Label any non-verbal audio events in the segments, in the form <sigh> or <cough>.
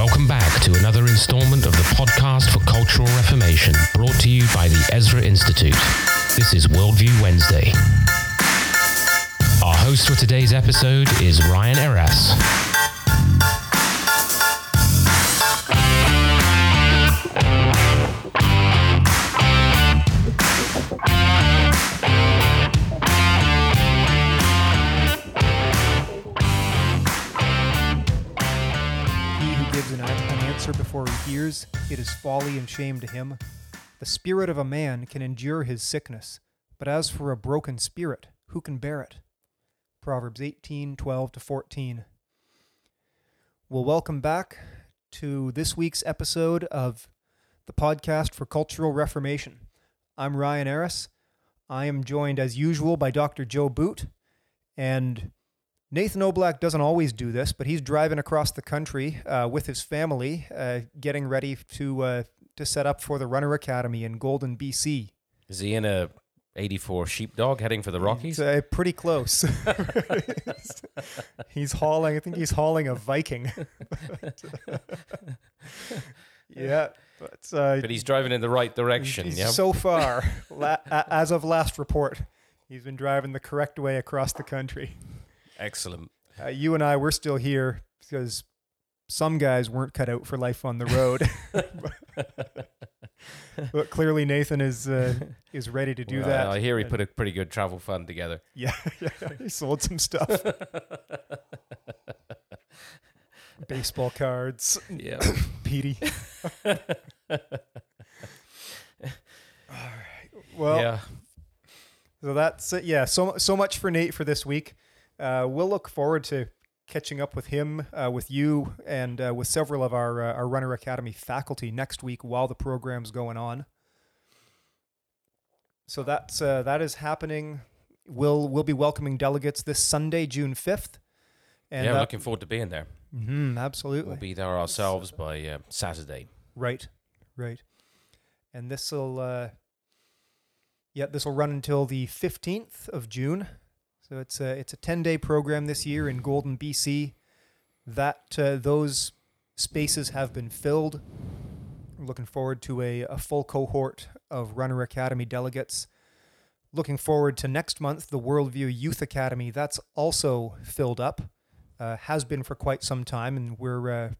Welcome back to another installment of the podcast for Cultural Reformation, brought to you by the Ezra Institute. This is Worldview Wednesday. Our host for today's episode is Ryan Eras. Before he hears, it is folly and shame to him. The spirit of a man can endure his sickness, but as for a broken spirit, who can bear it? Proverbs 18, 12 to 14. Well, welcome back to this week's episode of the podcast for Cultural Reformation. I'm Ryan Eras. I am joined, as usual, by Dr. Joe Boot. And Nathan Oblak doesn't always do this, but he's driving across the country uh, with his family, uh, getting ready to uh, to set up for the Runner Academy in Golden, BC. Is he in a 84 sheepdog heading for the Rockies? Uh, pretty close. <laughs> he's hauling. I think he's hauling a Viking. <laughs> yeah, but, uh, But he's driving in the right direction, he's- yeah? So far, la- as of last report, he's been driving the correct way across the country. Excellent. Uh, you and I, we're still here because some guys weren't cut out for life on the road. <laughs> <laughs> but clearly, Nathan is uh, is ready to do Well, that. I hear he put a pretty good travel fund together. yeah, <laughs> yeah, he sold some stuff. Baseball cards, Yeah. <coughs> Petey. All right. Well, yeah. So that's it. Yeah. So so much for Nate for this week. Uh, we'll look forward to catching up with him, uh, with you, and uh, with several of our uh, our Runner Academy faculty next week while the program's going on. So that's uh, that is happening. We'll we'll be welcoming delegates this Sunday, June fifth. And yeah, that- looking forward to being there. Mhm, absolutely. We'll be there ourselves by uh, Saturday. Right, right. And this will, uh, yeah, this will run until the fifteenth of June. So it's a it's a ten day program this year in Golden, BC. That uh, those spaces have been filled. Looking forward to a, a full cohort of Runner Academy delegates. Looking forward to next month, the Worldview Youth Academy. That's also filled up. Uh, has been for quite some time, and we're uh,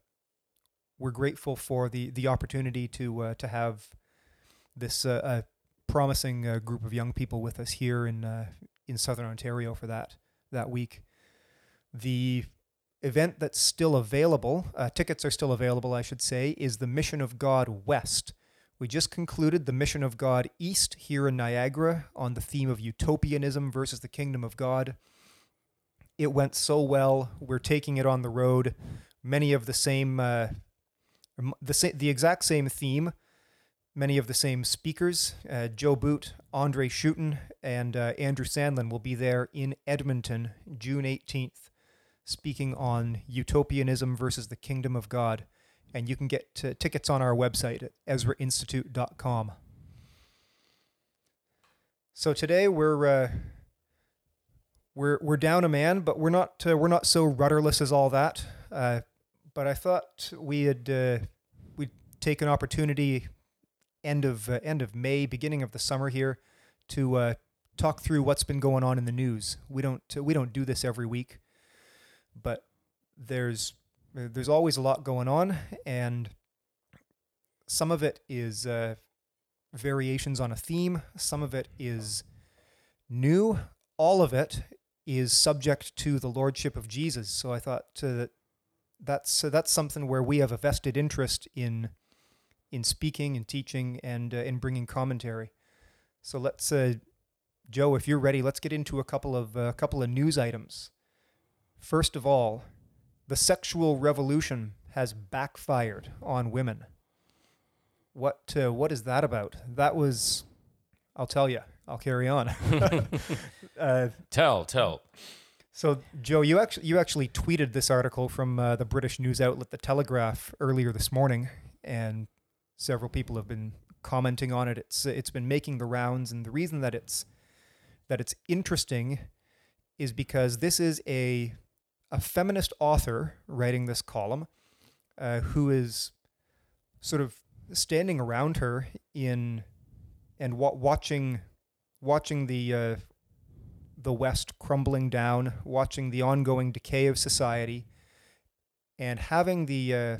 we're grateful for the the opportunity to uh, to have this uh, promising uh, group of young people with us here in uh, in southern Ontario for that that week. The event that's still available, uh, tickets are still available, I should say, is the Mission of God West. We just concluded the Mission of God East here in Niagara on the theme of utopianism versus the kingdom of God. It went so well. We're taking it on the road. Many of the same uh, the sa- the exact same theme, many of the same speakers. Uh, Joe Boot, Andre Schutten, and uh, Andrew Sandlin will be there in Edmonton, June 18th, speaking on utopianism versus the kingdom of God. And you can get tickets on our website at EzraInstitute.com. So today we're uh, we're we're down a man, but we're not uh, we're not so rudderless as all that. Uh, but I thought we had uh, we'd take an opportunity end of uh, end of May, beginning of the summer here, to uh, talk through what's been going on in the news. We don't uh, we don't do this every week, but there's uh, there's always a lot going on, and some of it is uh, variations on a theme. Some of it is new. All of it is subject to the lordship of Jesus. So I thought uh, that that's that's something where we have a vested interest in in speaking and teaching and uh, in bringing commentary. So let's, uh, Joe, if you're ready, let's get into a couple of a couple of news items. First of all, the sexual revolution has backfired on women. What uh, what is that about? That was, I'll tell you. I'll carry on. <laughs> uh, Tell, tell. so, Joe, you actually you actually tweeted this article from uh, the British news outlet The Telegraph earlier this morning, and several people have been commenting on it. It's it's been making the rounds, and the reason that it's that it's interesting is because this is a a feminist author writing this column, uh, who is sort of standing around her in and wa- watching watching the uh, the West crumbling down, watching the ongoing decay of society, and having the uh,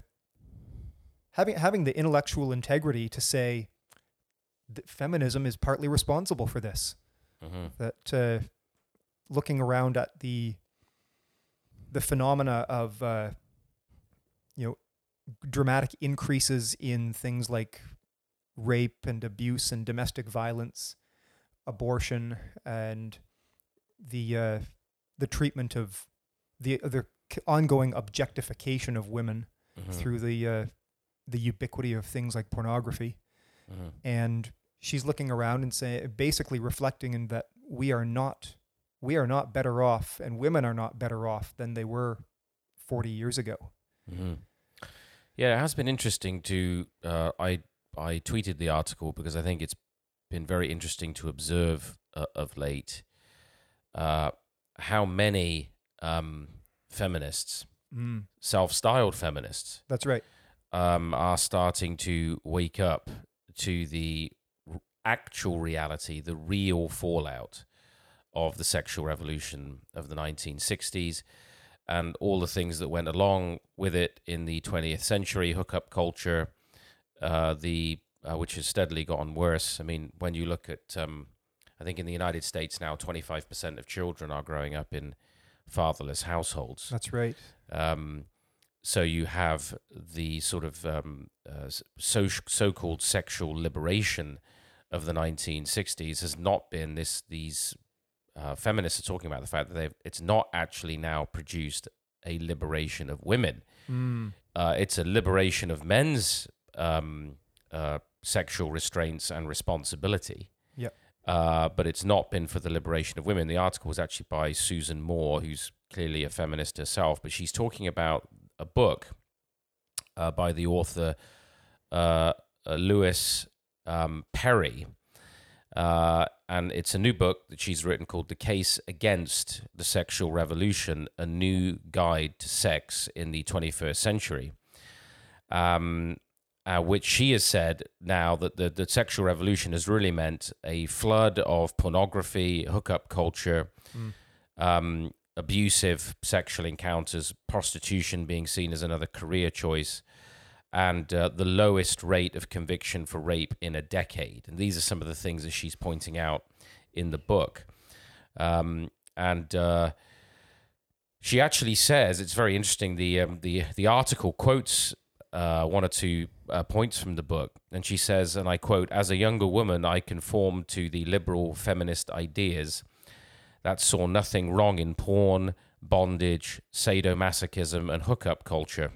having having the intellectual integrity to say that feminism is partly responsible for this. hmm That uh, looking around at the the phenomena of uh, you know dramatic increases in things like rape and abuse and domestic violence, abortion, and the uh, the treatment of the the ongoing objectification of women hmm through the uh, the ubiquity of things like pornography. Hmm and she's looking around and say basically reflecting in that we are not we are not better off and women are not better off than they were 40 years ago. Hmm Yeah, it has been interesting to. Uh, I I tweeted the article because I think it's been very interesting to observe uh, of late uh, how many um, feminists, mm, self-styled feminists, that's right um, are starting to wake up to the actual reality, the real fallout of the sexual revolution of the 1960s and all the things that went along with it in the 20th century hookup culture, uh, the uh, which has steadily gotten worse. I mean, when you look at, um, I think in the United States now, 25% of children are growing up in fatherless households. that's right Um, so you have the sort of um, uh, so so-called sexual liberation of the 1960s has not been this. These uh, feminists are talking about the fact that they've it's not actually now produced a liberation of women. mm, Uh, it's a liberation of men's um, uh, sexual restraints and responsibility. Yep. Uh, but it's not been for the liberation of women. The article was actually by Susan Moore, who's clearly a feminist herself, but she's talking about a book uh, by the author uh, uh, Louise um, Perry. Uh, and it's a new book that she's written called The Case Against the Sexual Revolution A New Guide to Sex in the 21st Century. Um, uh, which she has said now that the, the sexual revolution has really meant a flood of pornography, hookup culture, Mm. um, abusive sexual encounters, prostitution being seen as another career choice, and uh, the lowest rate of conviction for rape in a decade. And these are some of the things that she's pointing out in the book. Um, and uh, she actually says it's very interesting. The um, the the article quotes uh, one or two uh, points from the book, and she says, and I quote: "As a younger woman, I conformed to the liberal feminist ideas that saw nothing wrong in porn, bondage, sadomasochism, and hookup culture.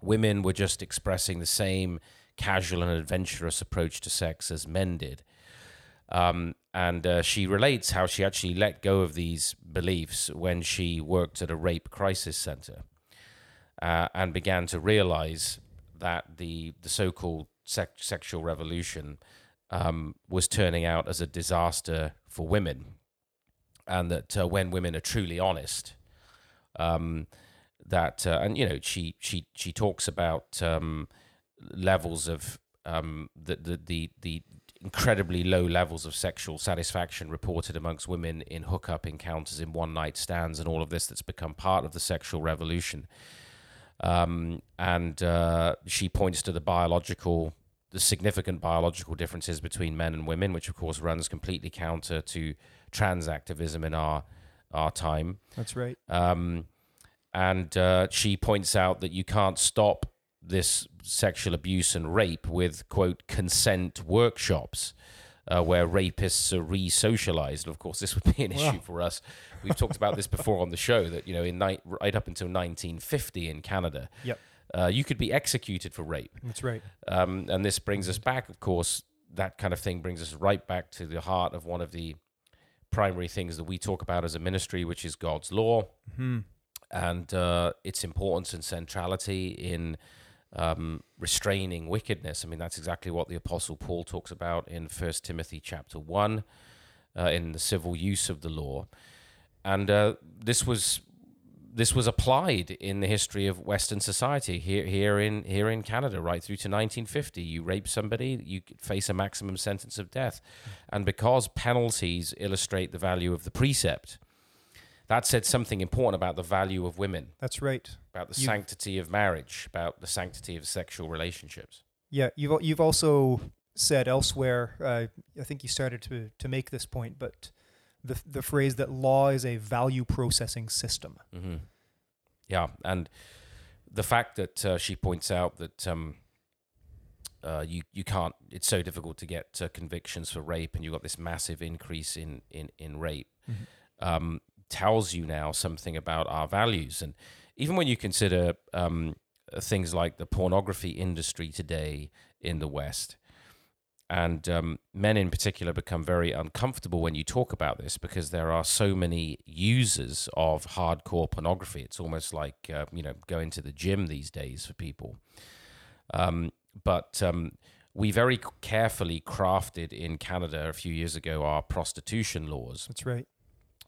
Women were just expressing the same casual and adventurous approach to sex as men did." Um, and uh, she relates how she actually let go of these beliefs when she worked at a rape crisis center uh, and began to realize that the, the so called sex- sexual revolution um, was turning out as a disaster for women. And that uh, when women are truly honest, um, that uh, and you know she she she talks about um, levels of um, the, the the the incredibly low levels of sexual satisfaction reported amongst women in hookup encounters in one night stands and all of this that's become part of the sexual revolution. Um, and uh, she points to the biological the significant biological differences between men and women which of course runs completely counter to trans activism in our our time that's right um, and uh, she points out that you can't stop this sexual abuse and rape with quote consent workshops uh, where rapists are re-socialized. Of course, this would be an issue Wow. for us. We've talked about this before on the show that you know in ni- right up until 1950 in Canada, Yep. uh, you could be executed for rape. that's right Um, and this brings us back, of course, that kind of thing brings us right back to the heart of one of the primary things that we talk about as a ministry, which is God's law hmm and uh, its importance and centrality in um, restraining wickedness. I mean, that's exactly what the Apostle Paul talks about in First Timothy chapter one, uh, in the civil use of the law. And uh, this was this was applied in the history of Western society here here in here in Canada right through to 1950. You rape somebody, you face a maximum sentence of death, and because penalties illustrate the value of the precept, that said something important about the value of women, That's right. about the You- sanctity of marriage, about the sanctity of sexual relationships. Yeah, you've you've also said elsewhere. Uh, I think you started to to make this point, but the the phrase that law is a value processing system. hmm Yeah, and the fact that uh, she points out that um, uh, you you can't. It's so difficult to get uh, convictions for rape, and you've got this massive increase in in in rape. Um, tells you now something about our values, and even when you consider um, things like the pornography industry today in the West. And um, men in particular become very uncomfortable when you talk about this because there are so many users of hardcore pornography. It's almost like, uh, you know, going to the gym these days for people. Um, but um, we very carefully crafted in Canada a few years ago our prostitution laws That's right.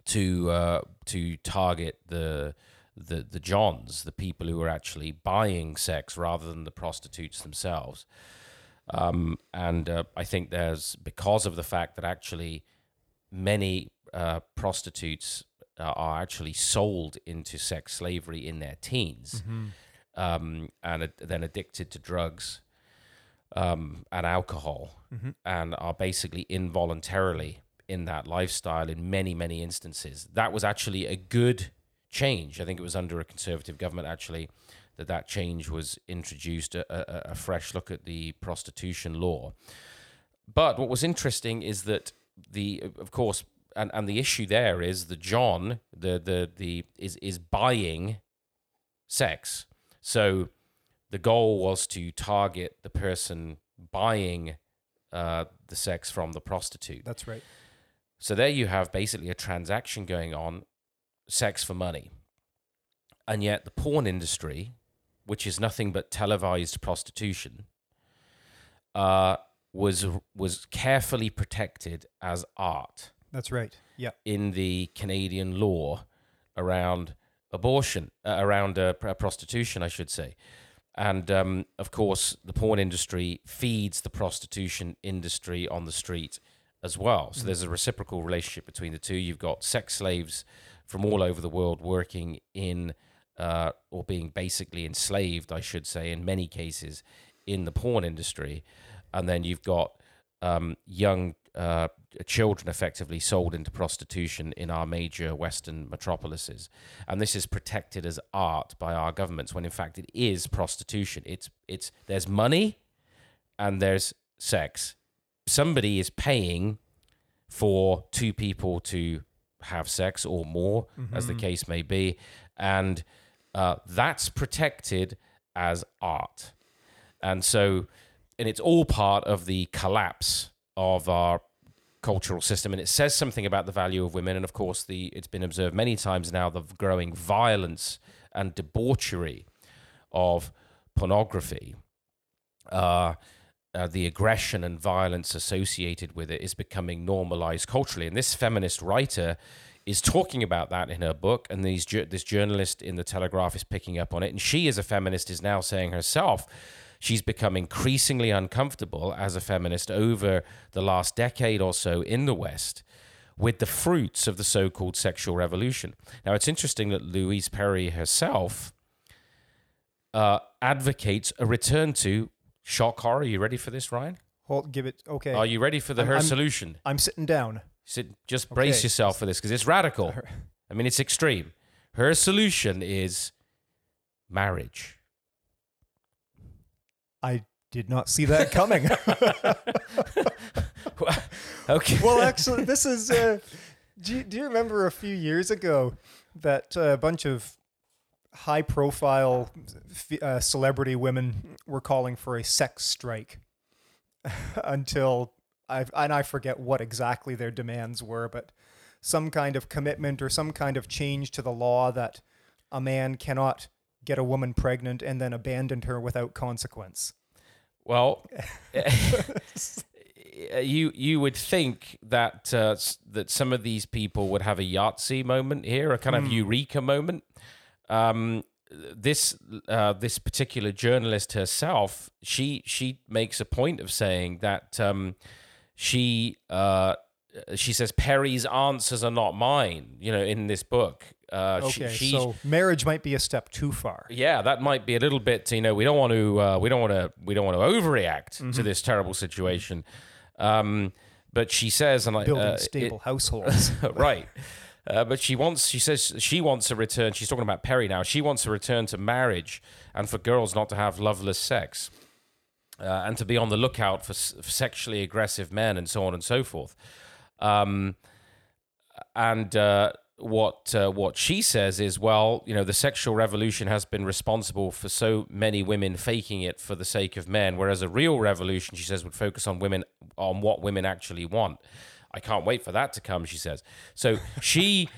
to uh, to target the the the johns, the people who are actually buying sex rather than the prostitutes themselves. Um, and uh, I think there's because of the fact that actually many uh, prostitutes uh, are actually sold into sex slavery in their teens, um, and then addicted to drugs um, and alcohol, and are basically involuntarily in that lifestyle in many, many instances. That was actually a good change. I think it was under a conservative government actually that that change was introduced, a, a, a fresh look at the prostitution law. But what was interesting is that the, of course, and, and the issue there is the John, the the the is is buying sex. So the goal was to target the person buying uh, the sex from the prostitute. That's right. So there you have basically a transaction going on, sex for money. And yet the porn industry, which is nothing but televised prostitution, uh, was was carefully protected as art That's right. Yeah. in the Canadian law around abortion, uh, around uh, pr- prostitution, I should say. And um, of course, the porn industry feeds the prostitution industry on the street as well. So there's a reciprocal relationship between the two. You've got sex slaves from all over the world working in, uh, or being basically enslaved, I should say, in many cases, in the porn industry. And then you've got um, young uh, children effectively sold into prostitution in our major Western metropolises, and this is protected as art by our governments. When in fact it is prostitution. It's it's there's money, and there's sex. Somebody is paying for two people to have sex or more, as the case may be, and uh, that's protected as art. And so, and it's all part of the collapse of our cultural system. And it says something about the value of women. And of course, the it's been observed many times now the growing violence and debauchery of pornography. Uh, uh, the aggression and violence associated with it is becoming normalized culturally. And this feminist writer is talking about that in her book, and these this journalist in the Telegraph is picking up on it. And she, as a feminist, is now saying herself she's become increasingly uncomfortable as a feminist over the last decade or so in the West with the fruits of the so-called sexual revolution. Now, it's interesting that Louise Perry herself uh, advocates a return to shock horror. Are you ready for this, Ryan? Hold. Give it. Okay. Are you ready for the I'm- her I'm- solution? I'm sitting down. Sit, just brace Okay. yourself for this because it's radical. I mean, it's extreme. Her solution is marriage. I did not see that coming. <laughs> Okay. well, actually, this is. Uh, do, you, do you remember a few years ago that a bunch of high profile f- uh, celebrity women were calling for a sex strike <laughs> until I and I forget what exactly their demands were, but some kind of commitment or some kind of change to the law that a man cannot get a woman pregnant and then abandon her without consequence. Well, <laughs> <laughs> you you would think that uh, that some of these people would have a Yahtzee moment here, a kind of eureka moment, um, this uh, this particular journalist herself, she she makes a point of saying that um, she uh, she says Perry's answers are not mine. You know, in this book, uh, Okay, she, she, so marriage might be a step too far. yeah, that might be a little bit. You know, we don't want to uh, we don't want to we don't want to overreact to this terrible situation. Um, but she says, and I Building uh, it- stable <laughs> households. <laughs> right. Uh, but she wants, she says she wants a return. She's talking about Perry now. She wants a return to marriage and for girls not to have loveless sex uh, and to be on the lookout for, s- for sexually aggressive men and so on and so forth. Um, and uh, what uh, what she says is, well, you know, the sexual revolution has been responsible for so many women faking it for the sake of men, whereas a real revolution, she says, would focus on women on what women actually want. I can't wait for that to come, she says. So she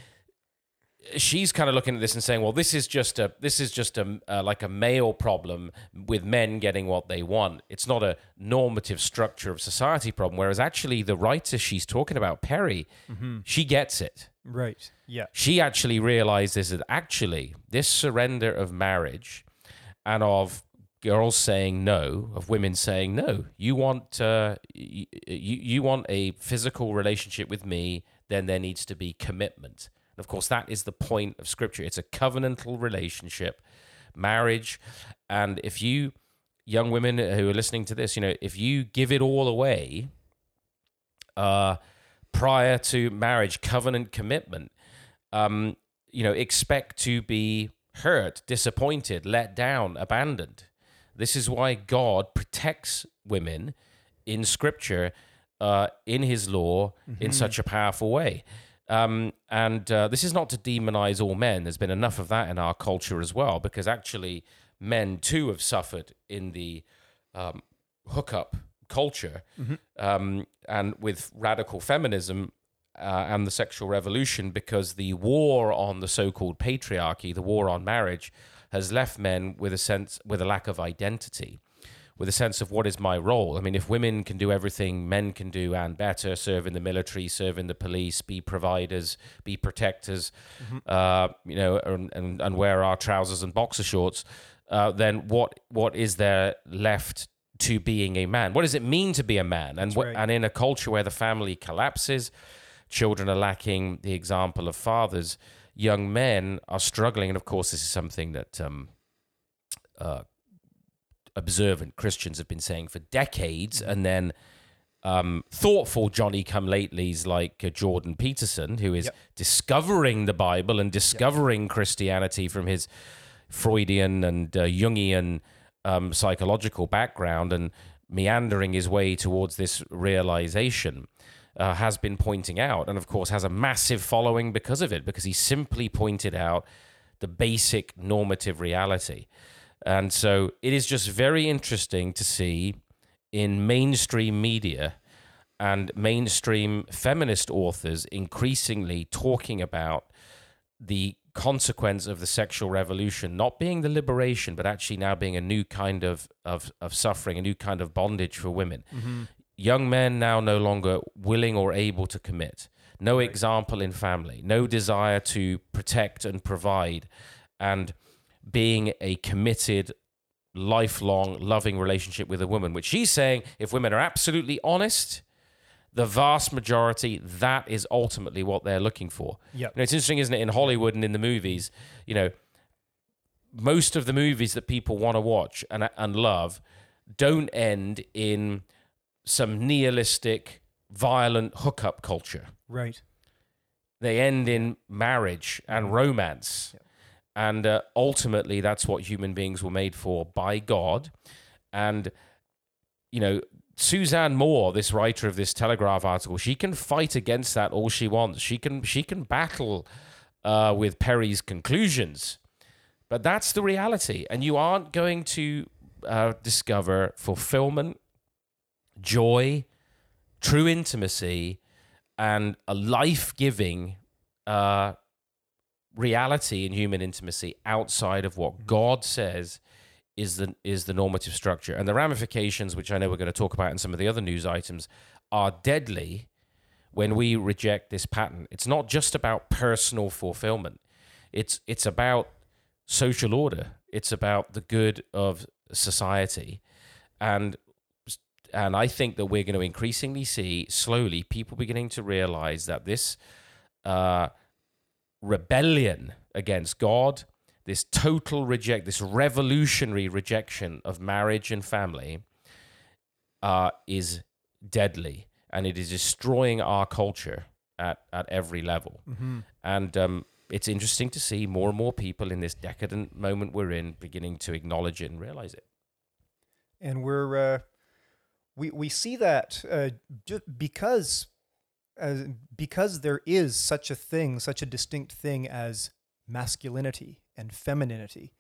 she's kind of looking at this and saying, well, this is just a this is just a uh, like a male problem with men getting what they want. It's not a normative structure of society problem. Whereas actually, the writer she's talking about, Perry, she gets it. right. Yeah. She actually realizes that actually this surrender of marriage and of girls saying no, of women saying no, you want uh, you you want a physical relationship with me, then there needs to be commitment. And of course, that is the point of Scripture. It's a covenantal relationship, marriage, and if you young women who are listening to this, you know, if you give it all away, uh, prior to marriage, covenant commitment, um, you know, expect to be hurt, disappointed, let down, abandoned. This is why God protects women in Scripture, uh, in His law, in such a powerful way. Um, and uh, this is not to demonize all men. There's been enough of that in our culture as well, because actually, men too have suffered in the um, hookup culture um, and with radical feminism uh, and the sexual revolution because the war on the so-called patriarchy the war on marriage has left men with a sense with a lack of identity with a sense of what is my role i mean if women can do everything men can do and better serve in the military serve in the police be providers be protectors uh, you know and, and, and wear our trousers and boxer shorts uh, then what what is there left to being a man? What does it mean to be a man? And right. and in a culture where the family collapses, children are lacking the example of fathers. Young men are struggling, and of course, this is something that um, uh, observant Christians have been saying for decades, and then um, thoughtful Johnny come latelys like uh, Jordan Peterson, who is Yep. discovering the Bible and discovering Christianity from his Freudian and uh, Jungian um, psychological background and meandering his way towards this realization. Uh, has been pointing out, and of course, has a massive following because of it, because he simply pointed out the basic normative reality. And so it is just very interesting to see in mainstream media and mainstream feminist authors increasingly talking about the consequence of the sexual revolution not being the liberation but actually now being a new kind of of, of suffering a new kind of bondage for women. Mm-hmm. Young men now no longer willing or able to commit. No example in family. No desire to protect and provide. And being a committed lifelong loving relationship with a woman which she's saying if women are absolutely honest the vast majority that is ultimately what they're looking for Yep. you know, it's interesting, isn't it, in Hollywood and in the movies, you know, most of the movies that people want to watch and, and love don't end in some nihilistic, violent hookup culture. Right. They end in marriage and romance. And uh, ultimately, that's what human beings were made for by God. And, you know, Suzanne Moore, this writer of this Telegraph article, she can fight against that all she wants. She can she can battle uh, with Perry's conclusions, but that's the reality, and you aren't going to uh, discover fulfillment, joy, true intimacy, and a life giving uh, reality in human intimacy outside of what God says is the is the normative structure. And the ramifications which I know we're going to talk about in some of the other news items are deadly when we reject this pattern. It's not just about personal fulfillment. It's it's about social order. It's about the good of society, and and I think that we're going to increasingly see slowly people beginning to realize that this uh, rebellion against God, this total reject, this revolutionary rejection of marriage and family, uh, is deadly, and it is destroying our culture at at every level. Mm-hmm. And um, it's interesting to see more and more people in this decadent moment we're in beginning to acknowledge it and realize it. and we're uh, we we see that uh, just because uh, because there is such a thing, such a distinct thing as masculinity and femininity,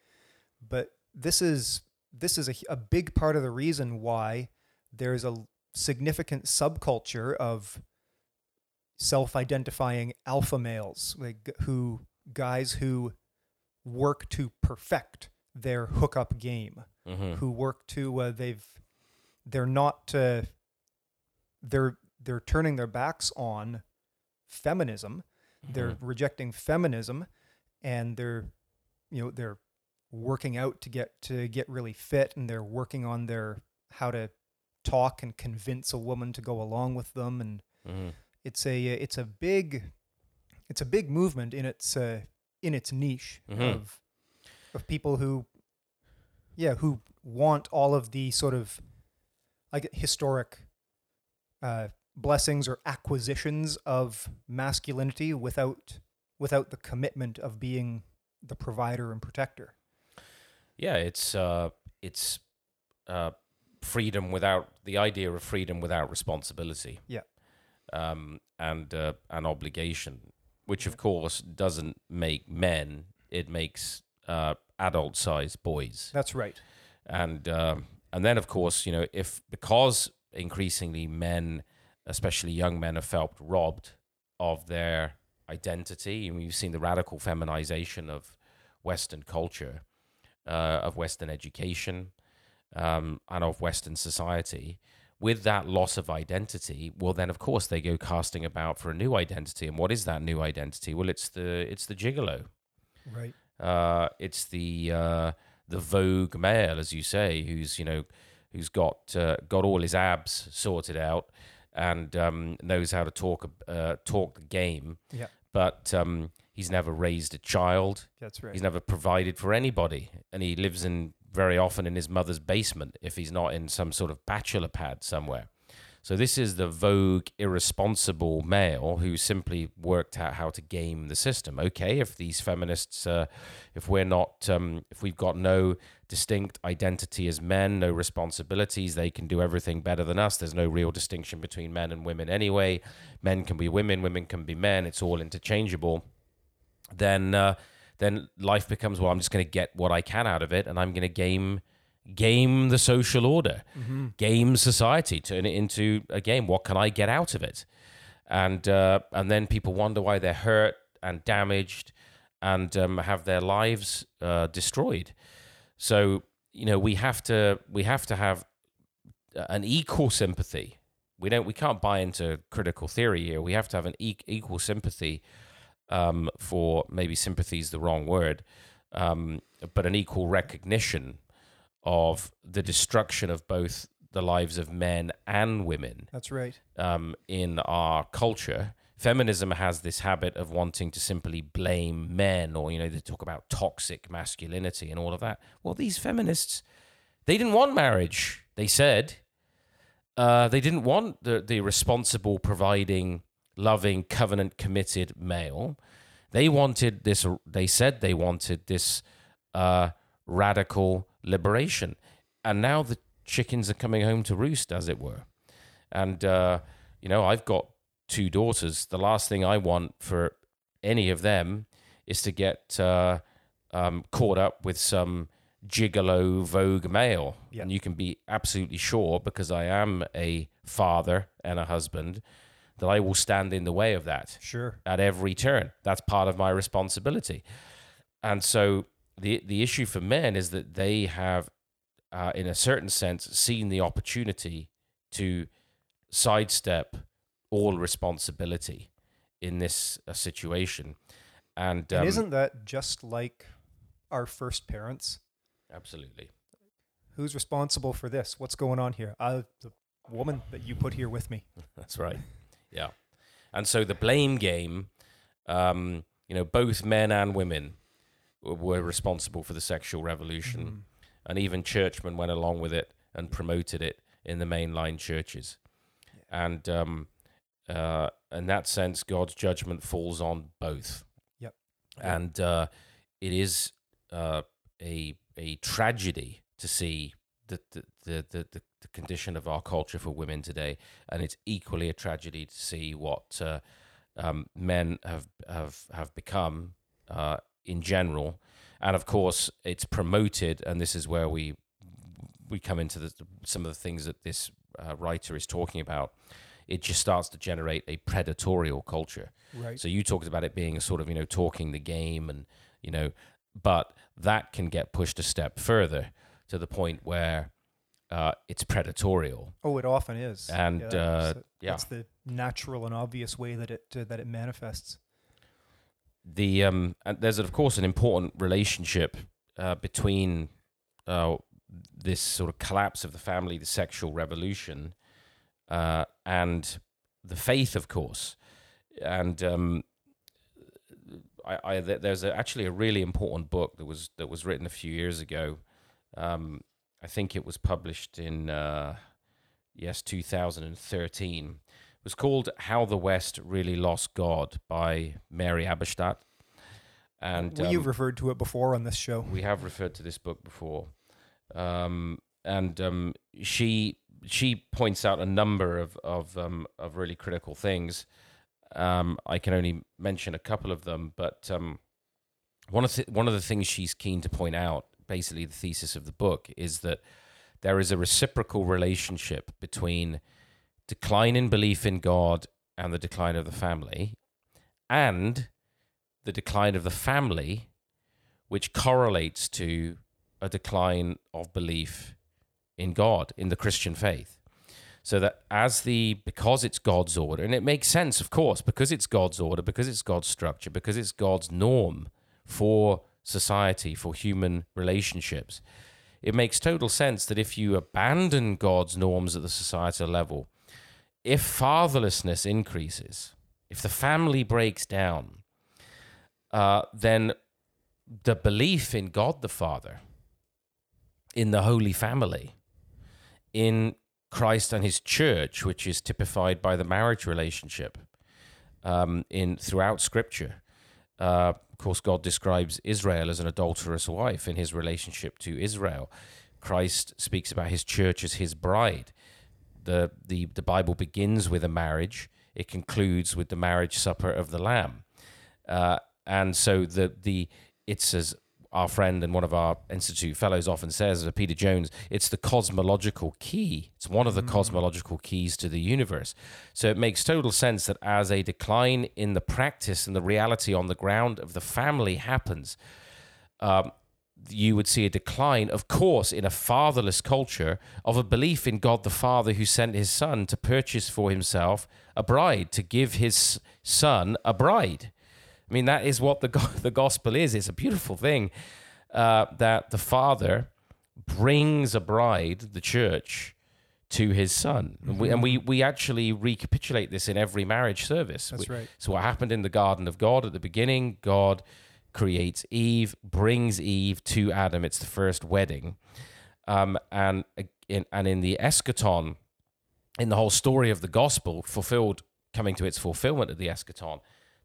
but this is this is a, a big part of the reason why there's a significant subculture of self-identifying alpha males like who guys who work to perfect their hookup game Mm-hmm. who work to uh, they've they're not uh, they're they're turning their backs on feminism they're Mm-hmm. rejecting feminism and they're you know they're working out to get to get really fit and they're working on their how to talk and convince a woman to go along with them and hmm it's a it's a big it's a big movement in its uh, in its niche Mhm. of of people who yeah who want all of the sort of like historic uh, blessings or acquisitions of masculinity without without the commitment of being the provider and protector Yeah, it's uh, it's uh, freedom without the idea of freedom without responsibility. Yeah. Um, and uh, an obligation, which of course doesn't make men; it makes uh, adult-sized boys. that's right and um, and then of course you know if because increasingly men especially young men have felt robbed of their identity. And we've seen the radical feminization of western culture uh, of western education um, and of western society. With that loss of identity well then of course they go casting about for a new identity. And what is that new identity? Well it's the it's the gigolo. Right. Uh, it's the uh, the vogue male, as you say, who's you know who's got uh, got all his abs sorted out and um, knows how to talk uh, talk the game. Yeah. But um, he's never raised a child. that's right He's never provided for anybody, and he lives in very often in his mother's basement if he's not in some sort of bachelor pad somewhere. So this is the vogue, irresponsible male who simply worked out how to game the system. Okay, if these feminists, uh, if we're not, um, if we've got no distinct identity as men, no responsibilities, they can do everything better than us. There's no real distinction between men and women anyway. Men can be women, women can be men. It's all interchangeable. Then, uh, then life becomes well. I'm just going to get what I can out of it, and I'm going to game game the social order, Mm-hmm. game society, turn it into a game. What can I get out of it? And uh, and then people wonder why they're hurt and damaged and um, have their lives uh, destroyed. So you know we have to we have to have an equal sympathy. We don't we can't buy into critical theory here. We have to have an e- equal sympathy um, for maybe sympathy is the wrong word, um, but an equal recognition of the destruction of both the lives of men and women that's right um, in our culture. Feminism has this habit of wanting to simply blame men, or you know, they talk about toxic masculinity and all of that. Well, these feminists, they didn't want marriage. They said uh, they didn't want the the responsible, providing, loving, covenant committed male. They wanted this. They said they wanted this uh, radical liberation, and now the chickens are coming home to roost, as it were. And uh, you know, I've got two daughters. The last thing I want for any of them is to get uh, um, caught up with some gigolo vogue male. Yeah. And you can be absolutely sure, because I am a father and a husband, that I will stand in the way of that sure at every turn. That's part of my responsibility. And so the the issue for men is that they have, uh, in a certain sense, seen the opportunity to sidestep all responsibility in this uh, situation. And, um, and isn't that just like our first parents. Absolutely. Who's responsible for this? What's going on here? Uh, the woman that you put here with me. <laughs> That's right. Yeah. And so the blame game, um, you know, both men and women were responsible for the sexual revolution, Mm-hmm. and even churchmen went along with it and promoted it in the mainline churches. And um, uh, in that sense, God's judgment falls on both. Yep. And uh, it is uh, a a tragedy to see the the, the, the, the the condition of our culture for women today, and it's equally a tragedy to see what uh, um, men have have have become uh, in general, and of course it's promoted, and this is where we we come into the, some of the things that this uh, writer is talking about. It just starts to generate a predatorial culture. Right. So you talked about it being a sort of you know talking the game and you know, but that can get pushed a step further to the point where uh, it's predatorial. oh, it often is. And, that's, uh, yeah. that's the natural and obvious way that it uh, that it manifests. The um, and there's of course an important relationship uh, between uh, this sort of collapse of the family, the sexual revolution, uh, and the faith, of course. And um, I, I there's a, actually a really important book that was that was written a few years ago. Um, I think it was published in uh, yes 2013. It was called "How the West Really Lost God" by Mary Eberstadt. And well, um, you've referred to it before on this show. we have referred to this book before, um, and um, she she points out a number of of um, of really critical things. Um, I can only mention a couple of them, but um, one of the, one of the things she's keen to point out, basically the thesis of the book, is that there is a reciprocal relationship between decline in belief in God and the decline of the family, and the decline of the family which correlates to a decline of belief in God, in the Christian faith. So that as the, because it's God's order, and it makes sense, of course, because it's God's order, because it's God's structure, because it's God's norm for society, for human relationships, it makes total sense that if you abandon God's norms at the societal level, if fatherlessness increases, if the family breaks down, uh, then the belief in God the Father, in the Holy Family, in Christ and His Church, which is typified by the marriage relationship um, in throughout Scripture. Uh, of course, God describes Israel as an adulterous wife in His relationship to Israel. Christ speaks about His church as His bride. The the The Bible begins with a marriage; it concludes with the marriage supper of the Lamb. Uh, and so the the it's as our friend and one of our institute fellows often says, Peter Jones, it's the cosmological key. It's one of the cosmological keys to the universe. So it makes total sense that as a decline in the practice and the reality on the ground of the family happens, um, you would see a decline, of course, in a fatherless culture of a belief in God the Father who sent his son to purchase for himself a bride, to give his son a bride. I mean, that is what the <laughs> the gospel is. It's a beautiful thing uh, that the Father brings a bride, the church, to his son, and, we, and we we actually recapitulate this in every marriage service. That's We- right. So what happened in the Garden of God at the beginning? God creates Eve, brings Eve to Adam. It's the first wedding, um, and in and in the eschaton, in the whole story of the gospel, fulfilled, coming to its fulfillment at the eschaton,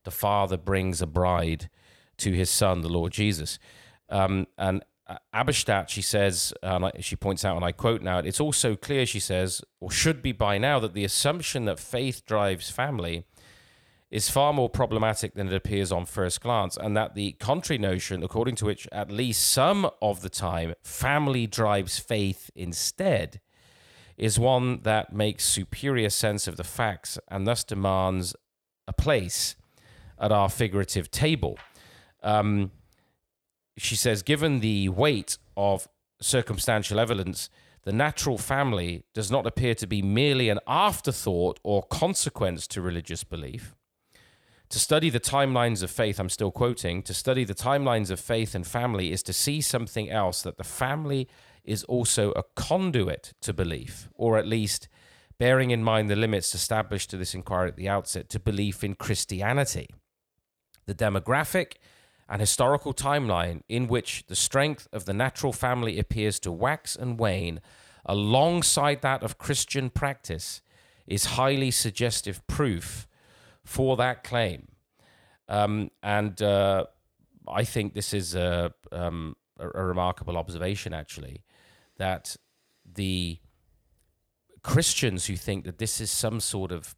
the Father brings a bride to His Son, the Lord Jesus, um, and. uh, Eberstadt, she says, and she points out, and I quote now, it's also clear, she says, or should be by now, that the assumption that faith drives family is far more problematic than it appears on first glance, and that the contrary notion, according to which at least some of the time family drives faith instead, is one that makes superior sense of the facts and thus demands a place at our figurative table. Um, she says, given the weight of circumstantial evidence, the natural family does not appear to be merely an afterthought or consequence to religious belief. To study the timelines of faith, I'm still quoting, to study the timelines of faith and family is to see something else that the family is also a conduit to belief, or at least bearing in mind the limits established to this inquiry at the outset, to belief in Christianity. The demographic and historical timeline in which the strength of the natural family appears to wax and wane alongside that of Christian practice is highly suggestive proof for that claim. Um, and uh, I think this is a, um, a, a remarkable observation, actually, that the Christians who think that this is some sort of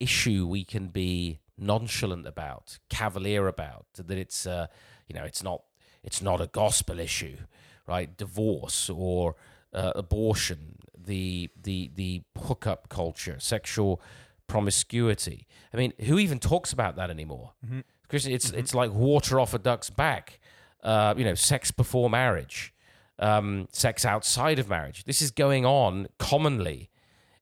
issue we can be nonchalant about, cavalier about, that it's uh, you know it's not it's not a gospel issue, right? Divorce or uh, abortion, the the the hookup culture, sexual promiscuity. I mean, who even talks about that anymore? Because it's Mm-hmm. it's like water off a duck's back. Uh, you know, sex before marriage, um, sex outside of marriage. This is going on commonly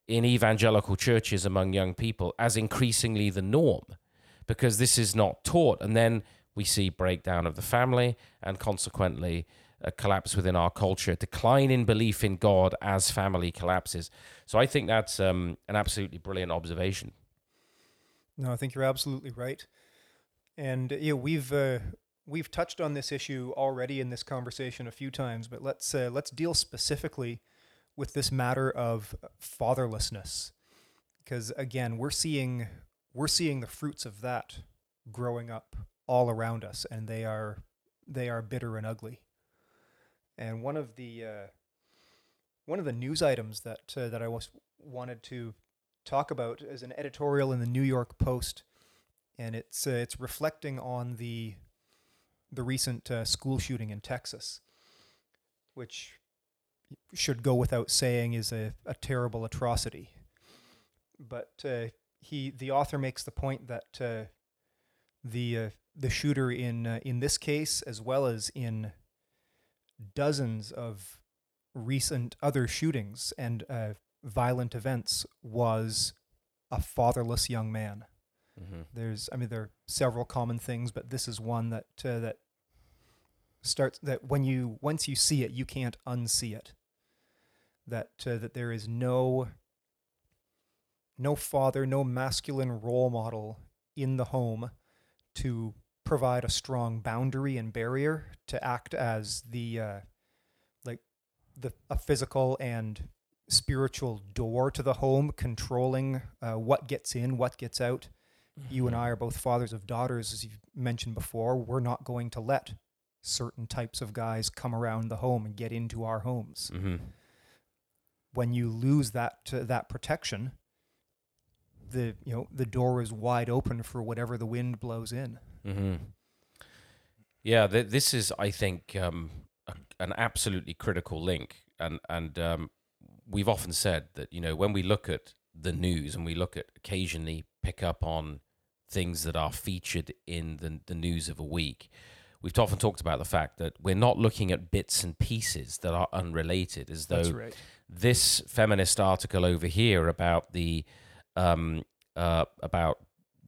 in evangelical churches among young people as increasingly the norm because this is not taught. And then we see breakdown of the family and consequently a collapse within our culture, decline in belief in God as family collapses. So I think that's um, an absolutely brilliant observation. No, I think you're absolutely right. And yeah, we've uh, we've touched on this issue already in this conversation a few times, but let's uh, let's deal specifically with this matter of fatherlessness, because again, we're seeing we're seeing the fruits of that growing up all around us, and they are they are bitter and ugly. And one of the uh, one of the news items that uh, that I was wanted to talk about is an editorial in the New York Post, and it's uh, it's reflecting on the the recent uh, school shooting in Texas, which should go without saying is a, a terrible atrocity. But uh, he the author makes the point that uh, the the shooter in in this case, as well as in dozens of recent other shootings and uh, violent events, was a fatherless young man. Mm-hmm. There's, I mean, there are several common things, but this is one that uh, that starts that when you once you see it, you can't unsee it. That uh, that there is no no father, no masculine role model in the home to provide a strong boundary and barrier to act as the uh, like the a physical and spiritual door to the home, controlling uh, what gets in, what gets out. You and I are both fathers of daughters, as you've mentioned before. We're not going to let certain types of guys come around the home and get into our homes. Mm-hmm. When you lose that uh, that protection, the you know the door is wide open for whatever the wind blows in. Mm-hmm. Yeah, th- this is, I think, um, a, an absolutely critical link, and and um, we've often said that you know when we look at the news and we look at occasionally pick up on things that are featured in the the news of a week, we've often talked about the fact that we're not looking at bits and pieces that are unrelated, as though That's right. this feminist article over here about the um, uh, about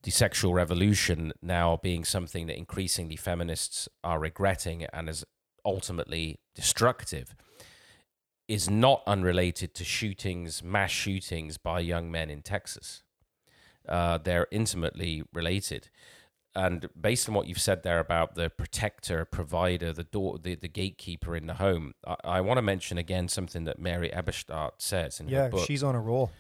the sexual revolution now being something that increasingly feminists are regretting and is ultimately destructive is not unrelated to shootings, mass shootings by young men in Texas. Uh, they're intimately related. And based on what you've said there about the protector, provider, the door, the, the gatekeeper in the home, I, I want to mention again something that Mary Eberstadt says in her Yeah, she's on a roll.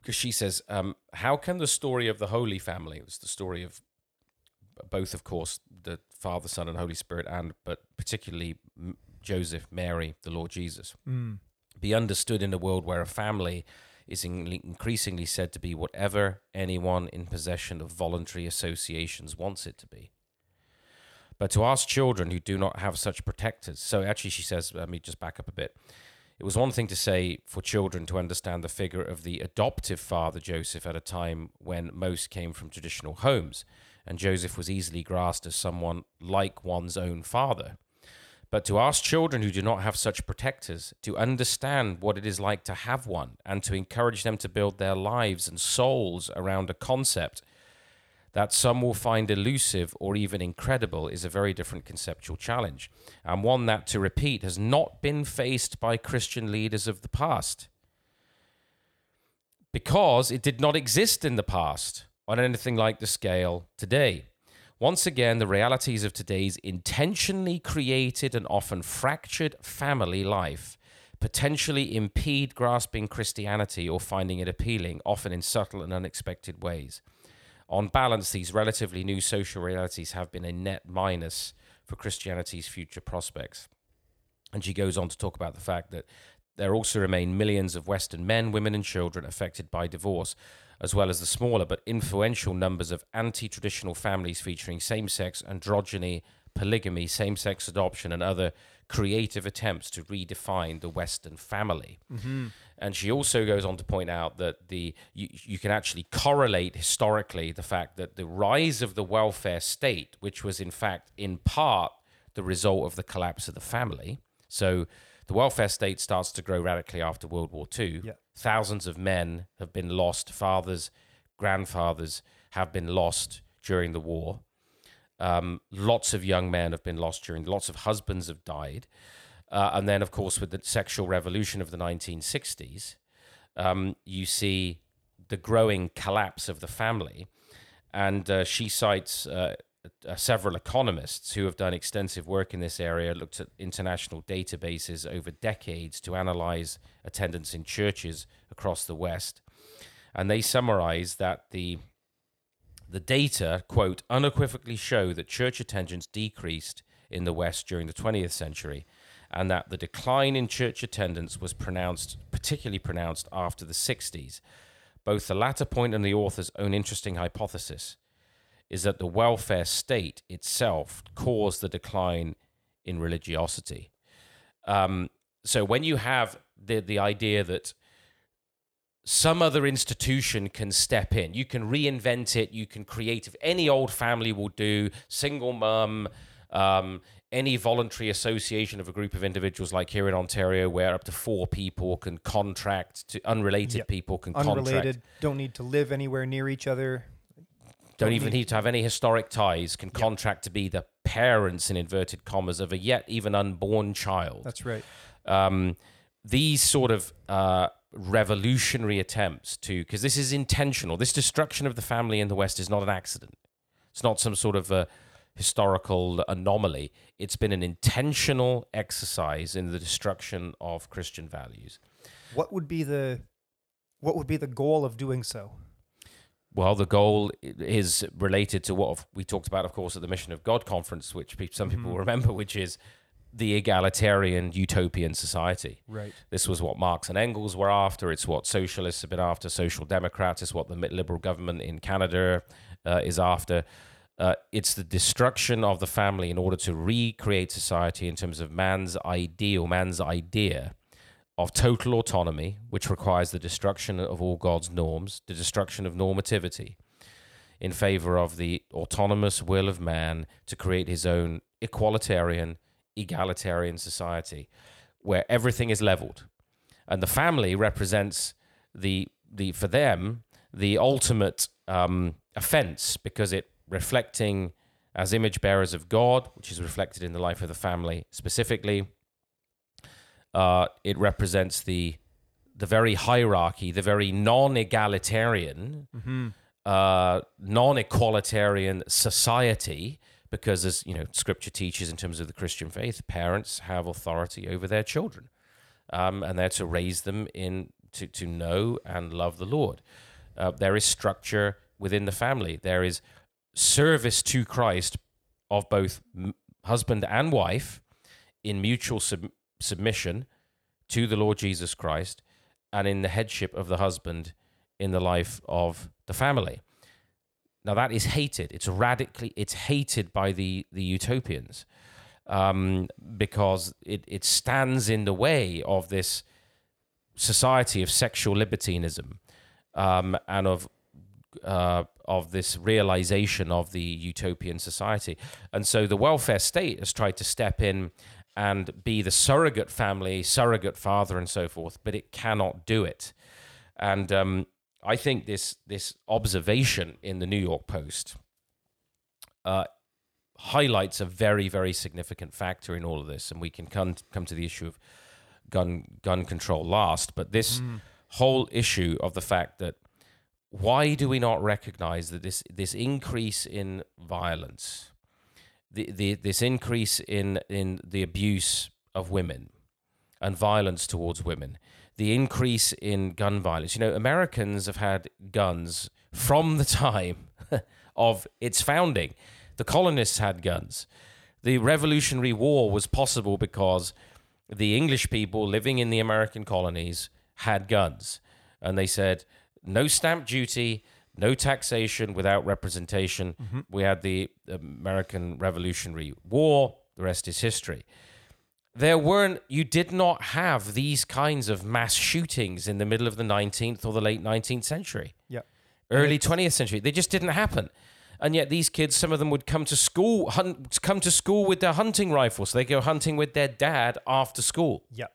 Because she says, um, "How can the story of the Holy Family, it was the story of both, of course, the Father, Son, and Holy Spirit, and but particularly Joseph, Mary, the Lord Jesus, Mm. be understood in a world where a family is in- increasingly said to be whatever anyone in possession of voluntary associations wants it to be." But to ask children who do not have such protectors, so actually, she says, let me just back up a bit. It was one thing to say for children to understand the figure of the adoptive father Joseph at a time when most came from traditional homes, and Joseph was easily grasped as someone like one's own father. But to ask children who do not have such protectors to understand what it is like to have one and to encourage them to build their lives and souls around a concept that some will find elusive or even incredible is a very different conceptual challenge, and one that, to repeat, has not been faced by Christian leaders of the past. Because it did not exist in the past on anything like the scale today. Once again, the realities of today's intentionally created and often fractured family life potentially impede grasping Christianity or finding it appealing, often in subtle and unexpected ways. On balance, these relatively new social realities have been a net minus for Christianity's future prospects. And she goes on to talk about the fact that there also remain millions of Western men, women, and children affected by divorce, as well as the smaller but influential numbers of anti traditional families featuring same sex androgyny, polygamy, same sex adoption, and other creative attempts to redefine the Western family. Mm-hmm. And she also goes on to point out that the you, you can actually correlate historically the fact that the rise of the welfare state, which was in fact in part the result of the collapse of the family. So the welfare state starts to grow radically after World War II. Yeah. Thousands of men have been lost, fathers, grandfathers have been lost during the war. Um, lots of young men have been lost during, lots of husbands have died. Uh, and then, of course, with the sexual revolution of the 1960s, um, you see the growing collapse of the family. And uh, she cites uh, uh, several economists who have done extensive work in this area, looked at international databases over decades to analyze attendance in churches across the West. And they summarize that the the data, quote, unequivocally show that church attendance decreased in the West during the 20th century, and that the decline in church attendance was pronounced, particularly pronounced after the 60s. Both the latter point and the author's own interesting hypothesis is that the welfare state itself caused the decline in religiosity. Um, so when you have the the idea that some other institution can step in, you can reinvent it, you can create. If any old family will do, single mum. Any voluntary association of a group of individuals, like here in Ontario, where up to four people can contract to unrelated Yep. people can Unrelated, contract don't need to live anywhere near each other. don't Don't even need- to have any historic ties, can contract to be the parents in inverted commas of a yet even unborn child. That's right. um, these sort of uh, revolutionary attempts to, because this is intentional, this destruction of the family in the West is not an accident. It's not some sort of a historical anomaly. It's been an intentional exercise in the destruction of Christian values. What would be the what would be the goal of doing so? Well, the goal is related to what we talked about, of course, at the Mission of God conference, which some people will remember, which is the egalitarian utopian society. Right. This was what Marx and Engels were after. It's what socialists have been after. Social democrats. It's what the liberal government in Canada uh, is after. Uh, it's the destruction of the family in order to recreate society in terms of man's ideal, man's idea of total autonomy, which requires the destruction of all God's norms, the destruction of normativity, in favor of the autonomous will of man to create his own equalitarian, egalitarian society where everything is leveled. And the family represents the, the for them, the ultimate um, offense because it reflecting as image bearers of God, which is reflected in the life of the family specifically. Uh, it represents the the very hierarchy, the very non-egalitarian, Mm-hmm. uh, non-equalitarian society, because as you know, Scripture teaches in terms of the Christian faith, parents have authority over their children, um, and they're to raise them in to to know and love the Lord. Uh, there is structure within the family. There is service to Christ of both husband and wife in mutual sub- submission to the Lord Jesus Christ and in the headship of the husband in the life of the family. Now that is hated. It's radically it's hated by the the utopians um, because it it stands in the way of this society of sexual libertinism um, and of uh, of this realization of the utopian society. And so the welfare state has tried to step in and be the surrogate family, surrogate father, and so forth, but it cannot do it. And um, I think this this observation in the New York Post uh, highlights a very very significant factor in all of this, and we can come come to the issue of gun gun control last. But this whole issue of the fact that why do we not recognize that this this increase in violence, the, the this increase in in the abuse of women and violence towards women, the increase in gun violence. You know, Americans have had guns from the time <laughs> of its founding. The colonists had guns. The Revolutionary War was possible because the English people living in the American colonies had guns. And they said, no stamp duty, no taxation without representation. We had the American Revolutionary War. The rest is history. There weren't, you did not have these kinds of mass shootings in the middle of the 19th or the late 19th century, Yeah. early 20th century. They just didn't happen. And yet these kids, some of them would come to school, hunt, come to school with their hunting rifles. So they go hunting with their dad after school. Yeah.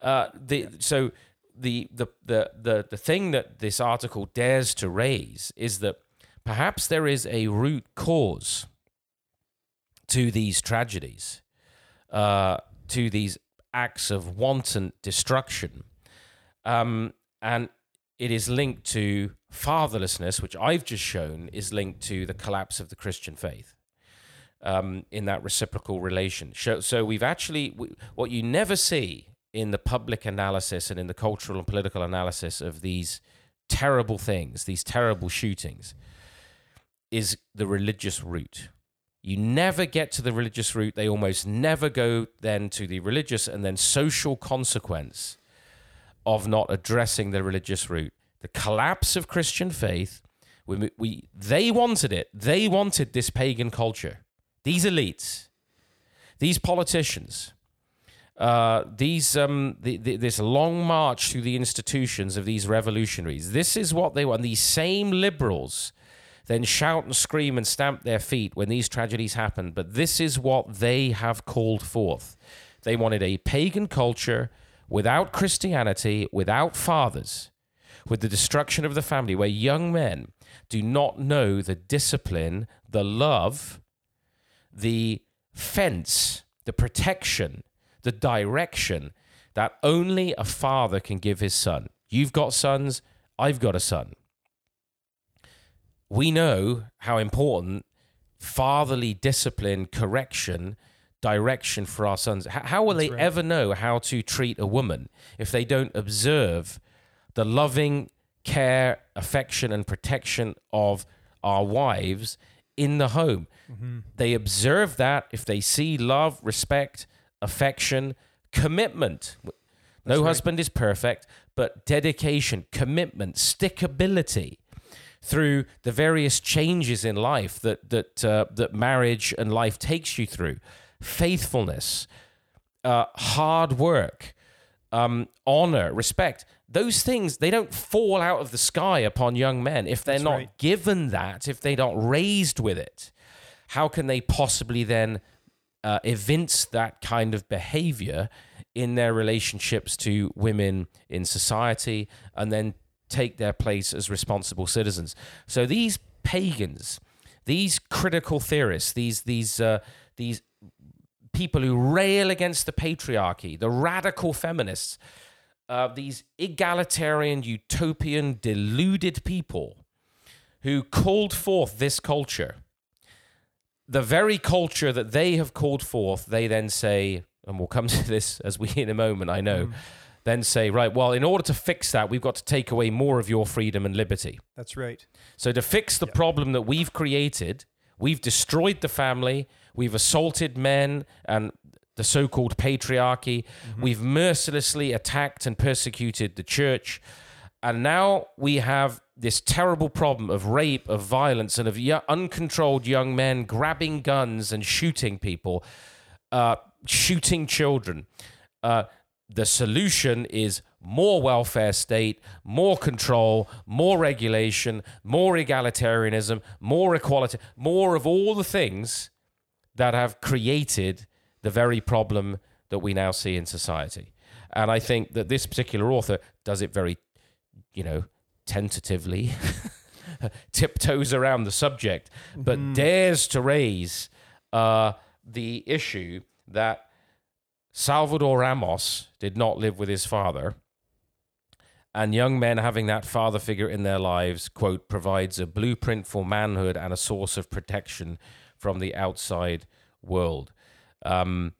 Uh, the so the, the the the the thing that this article dares to raise is that perhaps there is a root cause to these tragedies, uh, to these acts of wanton destruction, um, and it is linked to fatherlessness, which I've just shown is linked to the collapse of the Christian faith um, in that reciprocal relation. So, so we've actually, we, what you never see in the public analysis and in the cultural and political analysis of these terrible things, these terrible shootings, is the religious root. You never get to the religious root. They almost never go then to the religious and then social consequence of not addressing the religious root. The collapse of Christian faith, we, we, they wanted it. They wanted this pagan culture. These elites, these politicians, uh, these um, the, the, this long march through the institutions of these revolutionaries. This is what they want. These same liberals then shout and scream and stamp their feet when these tragedies happen. But this is what they have called forth. They wanted a pagan culture without Christianity, without fathers, with the destruction of the family, where young men do not know the discipline, the love, the fence, the protection, the direction that only a father can give his son. You've got sons, I've got a son. We know how important fatherly discipline, correction, direction for our sons. How will That's they right. ever know how to treat a woman if they don't observe the loving care, affection, and protection of our wives in the home? Mm-hmm. They observe that if they see love, respect, affection, commitment. No right. husband is perfect, but dedication, commitment, stickability through the various changes in life that that uh, that marriage and life takes you through, faithfulness, uh, hard work, um, honor, respect. Those things they don't fall out of the sky upon young men if they're That's not right. given that, if they're not raised with it. How can they possibly then uh, evince that kind of behavior in their relationships to women in society and then take their place as responsible citizens. So these pagans, these critical theorists, these these uh, these people who rail against the patriarchy, the radical feminists, uh, these egalitarian, utopian, deluded people who called forth this culture the very culture that they have called forth, they then say, and we'll come <laughs> to this as we in a moment, I know, mm. then say, right, well, in order to fix that, we've got to take away more of your freedom and liberty. That's right. So, to fix the problem that we've created, we've destroyed the family, we've assaulted men and the so called patriarchy, mm-hmm. we've mercilessly attacked and persecuted the church. And now we have this terrible problem of rape, of violence, and of yo- uncontrolled young men grabbing guns and shooting people, uh, shooting children. Uh, the solution is more welfare state, more control, more regulation, more egalitarianism, more equality, more of all the things that have created the very problem that we now see in society. And I think that this particular author does it very, you know, tentatively <laughs> tiptoes around the subject, but dares to raise uh, the issue that Salvador Ramos did not live with his father. And young men having that father figure in their lives, quote, provides a blueprint for manhood and a source of protection from the outside world. Um,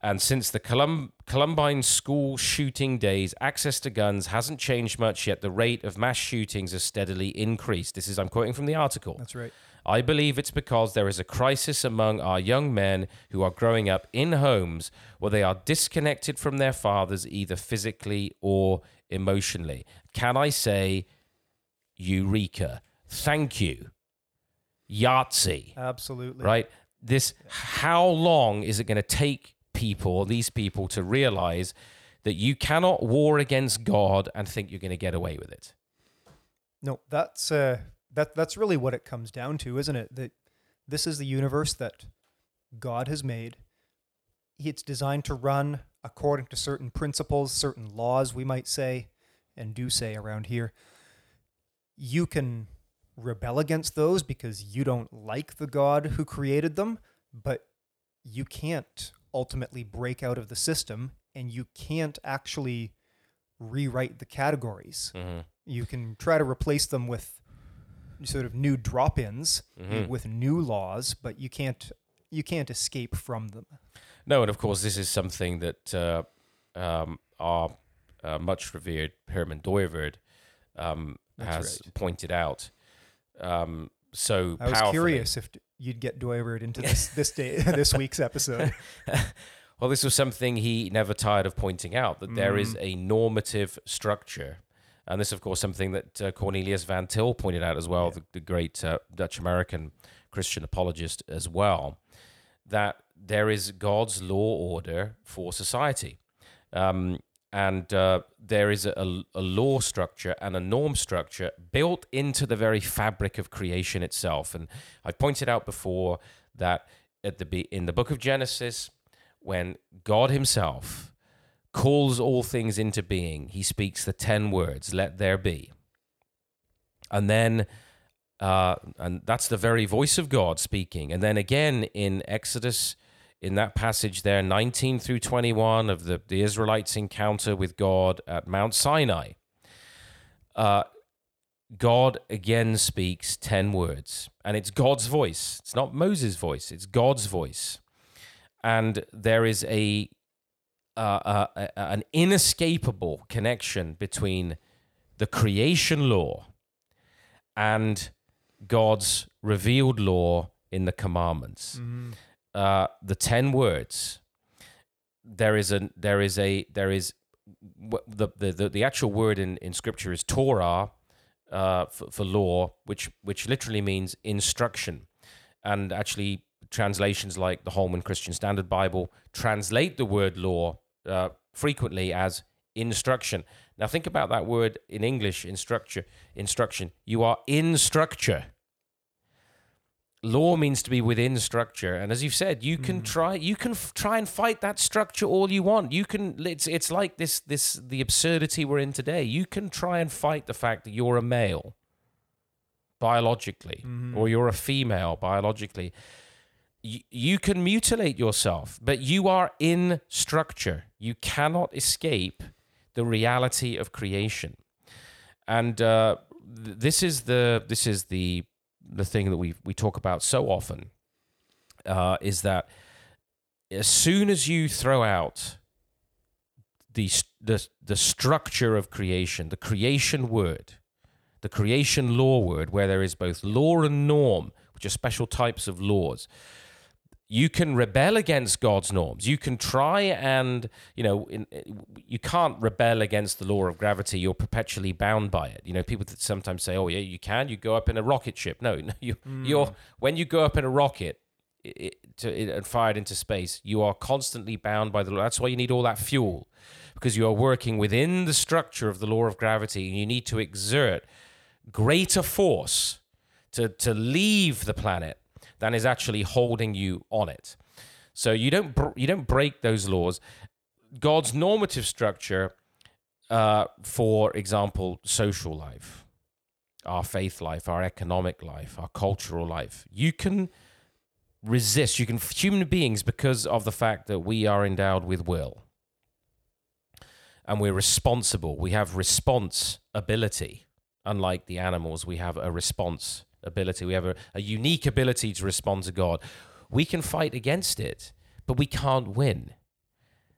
and since the Colum- Columbine school shooting days, access to guns hasn't changed much yet. The rate of mass shootings has steadily increased. This is, I'm quoting from the article. That's right. I believe it's because there is a crisis among our young men who are growing up in homes where they are disconnected from their fathers, either physically or emotionally. Can I say, Eureka? Thank you. Yahtzee Absolutely. right? This, how long is it going to take people, these people, to realize that you cannot war against God and think you're going to get away with it? No, that's uh, that that's really what it comes down to, isn't it? That this is the universe that God has made. It's designed to run according to certain principles, certain laws, we might say, and do say around here. You can rebel against those because you don't like the God who created them, but you can't ultimately break out of the system and you can't actually rewrite the categories Mm-hmm. you can try to replace them with sort of new drop-ins Mhm. with new laws but you can't you can't escape from them No, and of course, this is something that uh, um, our uh, much revered Herman Dooyeweerd um, has right. pointed out. Um, so i was curious if you'd get Dooyeweerd into this <laughs> this day <laughs> this week's episode <laughs> Well, this was something he never tired of pointing out that there is Mm. a normative structure. And this, of course, something that uh, Cornelius Van Til pointed out as well, Yeah. the, the great uh, Dutch American Christian apologist as well, that there is God's law order for society. Um, and uh, there is a, a, law structure and a norm structure built into the very fabric of creation itself. And I pointed out before that at the be- in the book of Genesis, when God Himself calls all things into being, He speaks the ten words, "Let there be," and then. Uh, and that's the very voice of God speaking. And then again in Exodus, in that passage there, 19 through 21 of the, the Israelites' encounter with God at Mount Sinai, uh, God again speaks 10 words. And it's God's voice. It's not Moses' voice, it's God's voice. And there is a, uh, uh, a- an inescapable connection between the creation law and God's revealed law in the commandments uh, the ten words. There is a there is a there is the the the, actual word in, in scripture is Torah uh, for, for law, which which literally means instruction, and actually translations like the Holman Christian Standard Bible translate the word law uh, frequently as instruction. Now think about that word in English, instructure, instruction. You are in structure law means to be within structure. And as you've said you can try you can f- try and fight that structure all you want. You can it's it's like this this the absurdity we're in today. You can try and fight the fact that you're a male biologically or you're a female biologically. You, you can mutilate yourself but you are in structure. You cannot escape the reality of creation. And uh, th- this is the this is the the thing that we we talk about so often uh, is that as soon as you throw out the, the the structure of creation, the creation word, the creation law word, where there is both law and norm, which are special types of laws, you can rebel against God's norms. You can try and, you know, in, you can't rebel against the law of gravity. You're perpetually bound by it. You know, people that sometimes say, "Oh, yeah, you can. You go up in a rocket ship." No, <laughs> no you, hmm. you're when you go up in a rocket i- i- to, i- and fired into space, you are constantly bound by the law. That's why you need all that fuel because you are working within the structure of the law of gravity, and you need to exert greater force to to leave the planet than is actually holding you on it. So you don't br- you don't break those laws. God's normative structure, uh, for example, social life, our faith life, our economic life, our cultural life. You can resist. You can human beings because of the fact that we are endowed with will and we're responsible. We have response ability. Unlike the animals, we have a response ability. We have a, a unique ability to respond to God. We can fight against it, but we can't win.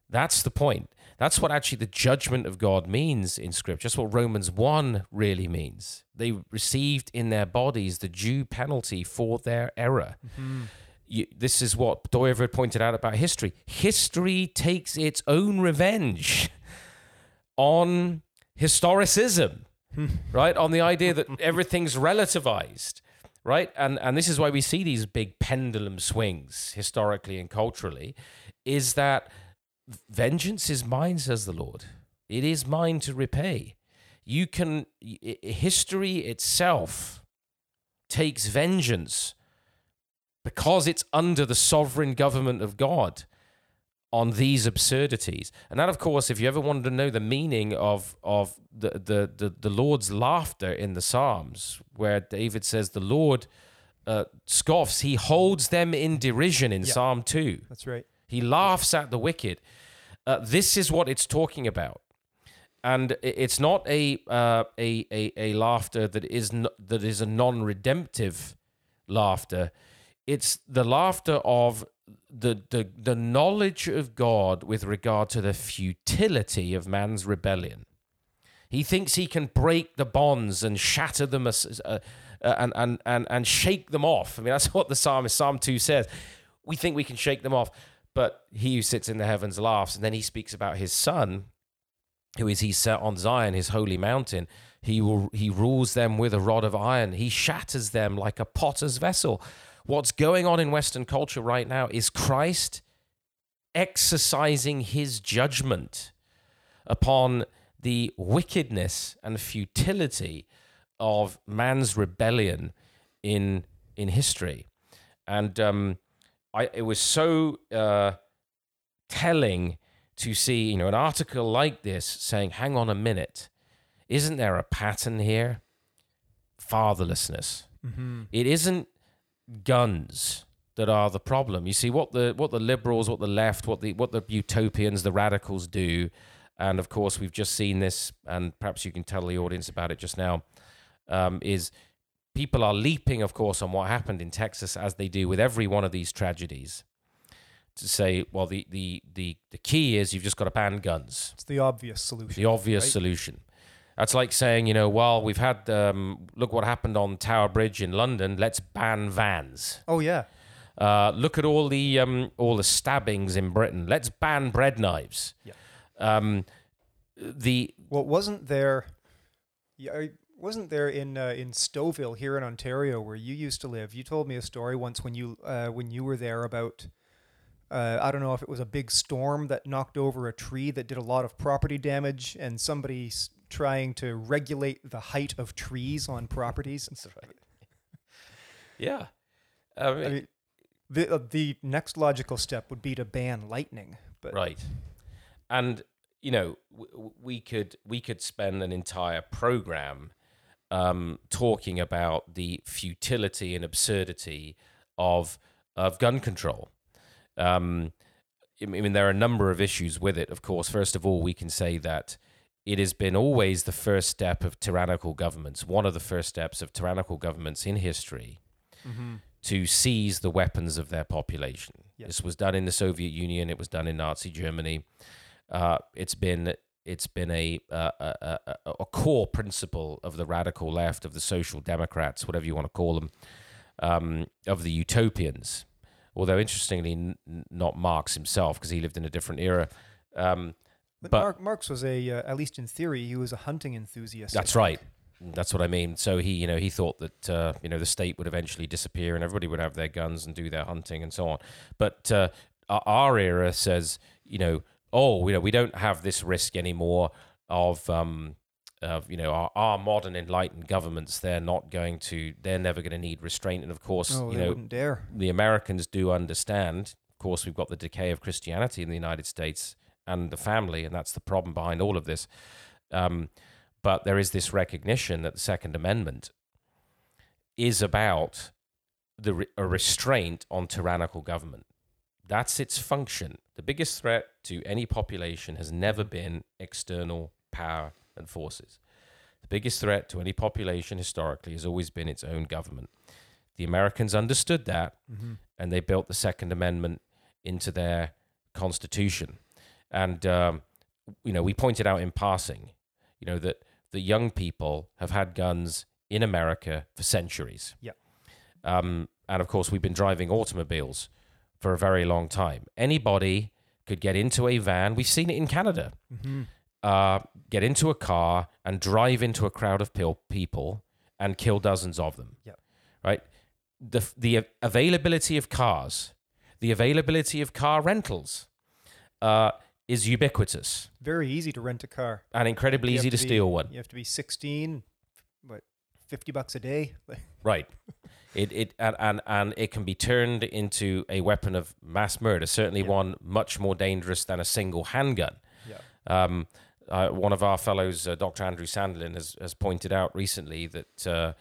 That's the point. That's what actually the judgment of God means in Scripture. That's what Romans 1 really means. They received in their bodies the due penalty for their error. Mm-hmm. You, this is what had pointed out about history. History takes its own revenge on historicism, right? On the idea that everything's relativized, right? And and this is why we see these big pendulum swings historically and culturally, is that vengeance is mine, says the Lord. It is mine to repay. You can, history itself takes vengeance because it's under the sovereign government of God on these absurdities. And that, of course, if you ever wanted to know the meaning of, of the, the, the, the Lord's laughter in the Psalms, where David says the Lord uh, scoffs, he holds them in derision in yeah, Psalm 2. That's right. He laughs at the wicked. Uh, this is what it's talking about, and it's not a uh, a, a a laughter that is no, that is a non-redemptive laughter. It's the laughter of the, the the knowledge of God with regard to the futility of man's rebellion. He thinks he can break the bonds and shatter them uh, uh, and, and, and, and shake them off. I mean, <laughs> that's what the psalmist, Psalm 2 says. We think we can shake them off. But he who sits in the heavens laughs. And then he speaks about his son, who is he set on Zion, his holy mountain. He will he rules them with a rod of iron. He shatters them like a potter's vessel. What's going on in Western culture right now is Christ exercising his judgment upon the wickedness and futility of man's rebellion in in history. And um, I it was so uh, telling to see you know an article like this saying, "Hang on a minute, isn't there a pattern here? Fatherlessness. Mm-hmm. It isn't guns." that are the problem. You see what the what the liberals, what the left, what the what the utopians, the radicals do, and of course we've just seen this, and perhaps you can tell the audience about it just now. Um, is people are leaping, of course, on what happened in Texas, as they do with every one of these tragedies, to say, well, the, the, the, the key is you've just got to ban guns. It's the obvious solution. The obvious right? solution. That's like saying, you know, well, we've had, um, look what happened on Tower Bridge in London, let's ban vans. Oh, yeah. Uh, look at all the um, all the stabbings in Britain. Let's ban bread knives. Yeah. Um, the well, wasn't there? Yeah, wasn't there in uh, in Stouffville here in Ontario where you used to live? You told me a story once when you uh, when you were there about uh, I don't know if it was a big storm that knocked over a tree that did a lot of property damage, and somebody trying to regulate the height of trees on properties. That's right. <laughs> yeah, I mean, I mean the uh, the next logical step would be to ban lightning, but right, and you know w- we could we could spend an entire program um, talking about the futility and absurdity of of gun control. Um, I mean, there are a number of issues with it. Of course, first of all, we can say that it has been always the first step of tyrannical governments, one of the first steps of tyrannical governments in history, mm-hmm. to seize the weapons of their population. Yes. This was done in the Soviet Union. It was done in Nazi Germany. Uh, it's been it's been a, a, a, a, core principle of the radical left, of the social democrats, whatever you want to call them, um, of the utopians. Although, interestingly, n- not Marx himself, because he lived in a different era. Um, but, but Mark, Marx was a, uh, at least in theory, he was a hunting enthusiast. That's right. That's what I mean. So he, you know, he thought that uh, you know the state would eventually disappear and everybody would have their guns and do their hunting and so on. But uh, our era says, you know, oh, you know, we don't have this risk anymore of, um, of you know, our, our modern enlightened governments. They're not going to, they're never going to need restraint. And of course, you know, dare. the Americans do understand. Of course, we've got the decay of Christianity in the United States and the family, and that's the problem behind all of this. Um, but there is this recognition that the Second Amendment is about the re- a restraint on tyrannical government. That's its function. The biggest threat to any population has never been external power and forces. The biggest threat to any population historically has always been its own government. The Americans understood that Mm-hmm. and they built the Second Amendment into their constitution. And, um, you know, we pointed out in passing, you know, that the young people have had guns in America for centuries. Yeah. Um, and of course, we've been driving automobiles for a very long time. Anybody could get into a van. We've seen it in Canada. Mm-hmm. Uh, get into a car and drive into a crowd of people and kill dozens of them. Yeah. Right. The the availability of cars, the availability of car rentals, uh, is ubiquitous Very easy to rent a car. and incredibly You easy to, be- steal one. You have to be 16, what, 50 bucks a day? <laughs> Right. It it and, and and it can be turned into a weapon of mass murder. Certainly, Yeah. one much more dangerous than a single handgun. yeah. Um, uh, one of our fellows, uh, Dr. Andrew Sandlin, has, has pointed out recently that uh,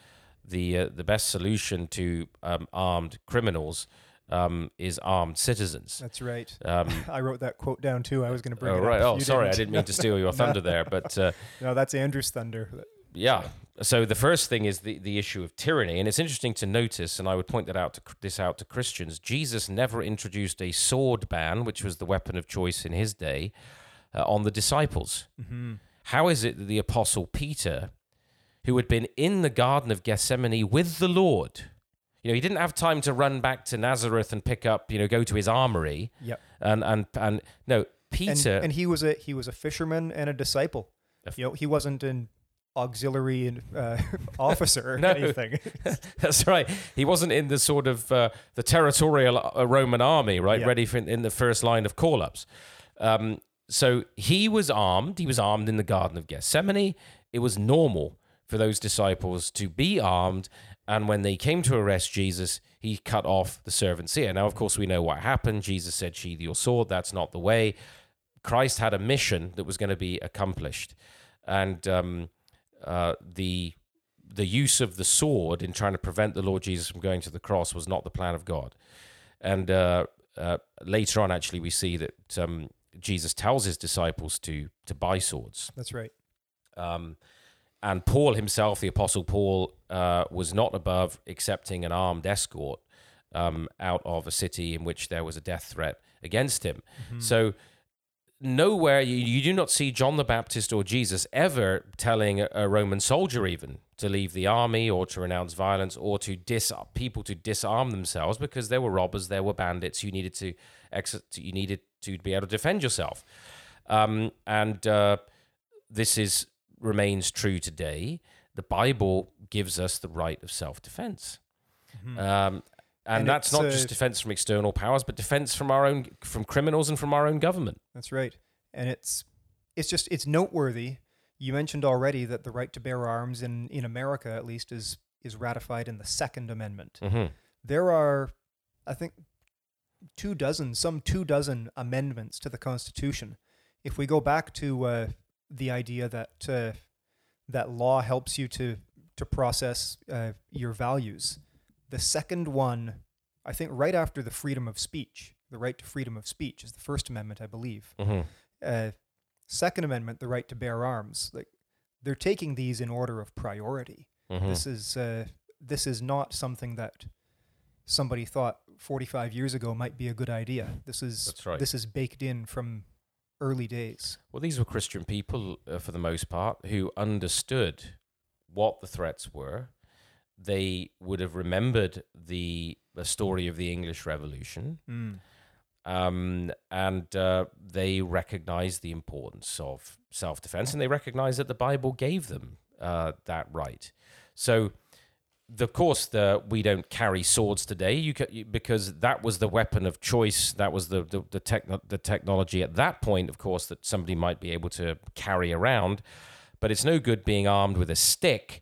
the uh, the best solution to um, armed criminals um, is armed citizens. That's right. Um, <laughs> I wrote that quote down too. I was going to bring oh, it right. up. Oh, You sorry, I didn't mean to steal your <laughs> thunder there, but uh, <laughs> No, that's Andrew's thunder. yeah. So the first thing is the, the issue of tyranny, and it's interesting to notice, and I would point that out to this out to Christians. Jesus never introduced a sword ban, which was the weapon of choice in his day, uh, on the disciples. Mm-hmm. How is it that the apostle Peter, who had been in the Garden of Gethsemane with the Lord, you know, he didn't have time to run back to Nazareth and pick up, you know, go to his armory, Yep. and and and no, Peter. and he was a he was a fisherman and a disciple. A f- You know, he wasn't an auxiliary and uh, <laughs> officer or <laughs> No. anything. <laughs> That's right. He wasn't in the sort of uh, the territorial uh, Roman army, right? Yeah. Ready for in the first line of call ups. Um, so he was armed. He was armed in the Garden of Gethsemane. It was normal for those disciples to be armed. And when they came to arrest Jesus, he cut off the servant's ear. Now, of course, we know what happened. Jesus said, Sheathe your sword. That's not the way. Christ had a mission that was going to be accomplished. And um, uh, the the use of the sword in trying to prevent the Lord Jesus from going to the cross was not the plan of God. And uh, uh, later on, actually, we see that um, Jesus tells his disciples to to buy swords. That's right. Um, and Paul himself, the Apostle Paul, uh, was not above accepting an armed escort um, out of a city in which there was a death threat against him. Mm-hmm. So nowhere you, you do not see John the Baptist or Jesus ever telling a, a Roman soldier even to leave the army or to renounce violence or to dis people to disarm themselves because there were robbers, there were bandits. You needed to ex- you needed to be able to defend yourself, um, and uh, this is remains true today. The Bible gives us the right of self defense. Um, and, And that's not uh, just defense from external powers, but defense from our own, from criminals and from our own government. That's right. And it's it's just it's noteworthy. You mentioned already that the right to bear arms in in America at least is is ratified in the Second Amendment. hmm There are I think two dozen, some two dozen amendments to the Constitution. If we go back to uh, the idea that uh, that law helps you to to process uh, your values, the second one, I think, right after the freedom of speech, the right to freedom of speech is the First Amendment, I believe. hmm Uh, Second Amendment, the right to bear arms. Like they're taking these in order of priority. hmm This is uh, this is not something that somebody thought 45 years ago might be a good idea. This is right. this is baked in from early days. Well, these were Christian people uh, for the most part who understood what the threats were. They would have remembered the the story of the English Revolution, um, and uh, they recognized the importance of self defense, and they recognized that the Bible gave them uh, that right. So, of course, the we don't carry swords today. You, ca you because that was the weapon of choice. That was the the the, techno- the technology at that point, of course, that somebody might be able to carry around. But it's no good being armed with a stick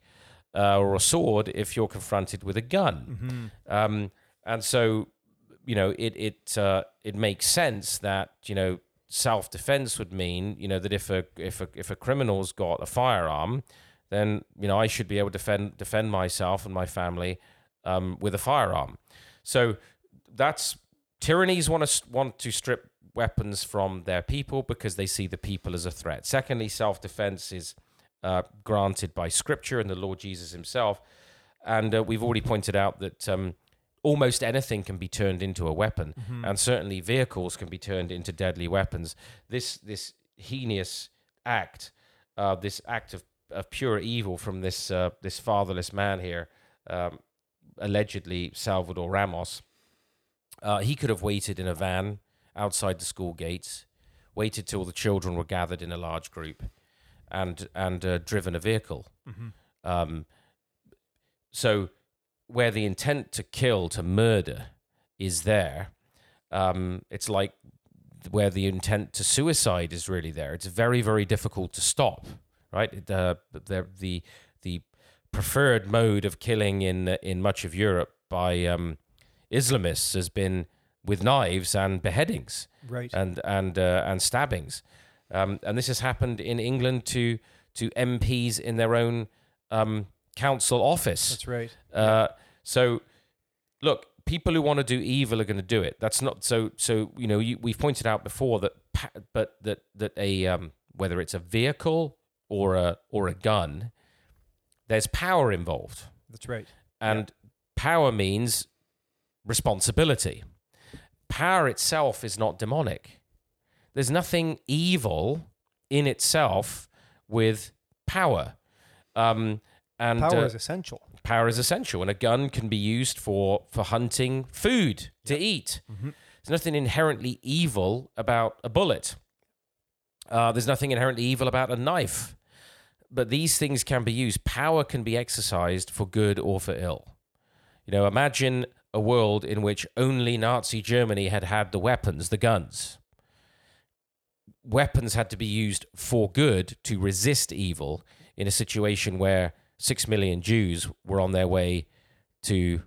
uh, or a sword if you're confronted with a gun. Um, and so, you know, it it uh, it makes sense that you know self defense would mean you know that if a if a if a criminal's got a firearm, then you know I should be able to defend defend myself and my family um, with a firearm. So that's tyrannies want to want to strip weapons from their people because they see the people as a threat. Secondly, self defense is uh, granted by Scripture and the Lord Jesus Himself, and uh, we've already pointed out that. Um, almost anything can be turned into a weapon, Mm-hmm. and certainly vehicles can be turned into deadly weapons. This this heinous act, uh, this act of, of pure evil from this uh, this fatherless man here, um, allegedly Salvador Ramos. Uh, he could have waited in a van outside the school gates, waited till the children were gathered in a large group, and and uh, driven a vehicle. Um, so, where the intent to kill, to murder, is there, um, it's like where the intent to suicide is really there. It's very, very difficult to stop. Right, the the the the preferred mode of killing in in much of Europe by um, Islamists has been with knives and beheadings Right. and and uh, and stabbings, um, and this has happened in England to to MPs in their own um, council office. That's right. Uh, so, look, people who want to do evil are going to do it. That's not so. So you know, you, we've pointed out before that, but that that a um, whether it's a vehicle or a or a gun, there's power involved, That's right. and power means responsibility. Power itself is not demonic. There's nothing evil in itself with power. Um, and Power uh, is essential. power is essential, and a gun can be used for for hunting food to eat. There's nothing inherently evil about a bullet. Uh, there's nothing inherently evil about a knife, but these things can be used. Power can be exercised for good or for ill. You know, imagine a world in which only Nazi Germany had had the weapons, the guns. Weapons had to be used for good to resist evil in a situation where six million Jews were on their way to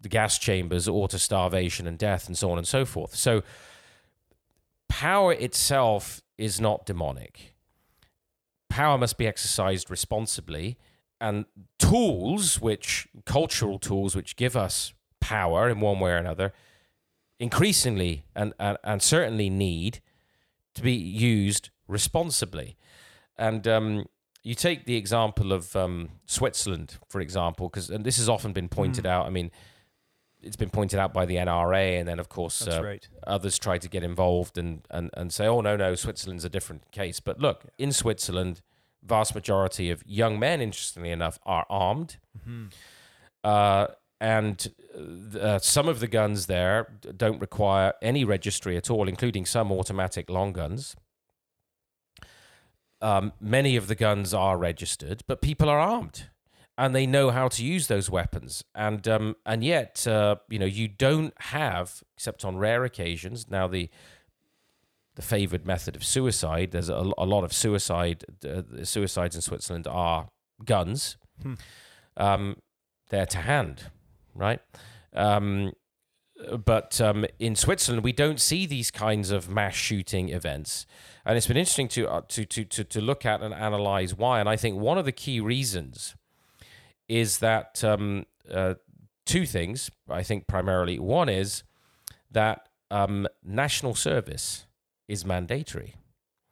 the gas chambers or to starvation and death and so on and so forth. So, power itself is not demonic. Power must be exercised responsibly, and tools, which cultural tools, which give us power in one way or another, increasingly and, and, and certainly need to be used responsibly. And um, you take the example of um, Switzerland, for example, because and this has often been pointed out. I mean, it's been pointed out by the NRA, and then of course uh, right. others try to get involved and, and, and say, oh no no, Switzerland's a different case. But look, in Switzerland, vast majority of young men, interestingly enough, are armed. Uh, and uh, some of the guns there don't require any registry at all, including some automatic long guns. Um, many of the guns are registered, but people are armed and they know how to use those weapons. And um, and yet, uh, you know, you don't have, except on rare occasions. Now the the favored method of suicide. There's a, a lot of suicide. Uh, suicides in Switzerland are guns. Um, they're to hand, right? Um, but um, in Switzerland, we don't see these kinds of mass shooting events, and it's been interesting to uh, to, to to to look at and analyze why. And I think one of the key reasons is that um, uh, two things. I think primarily one is that um, national service is mandatory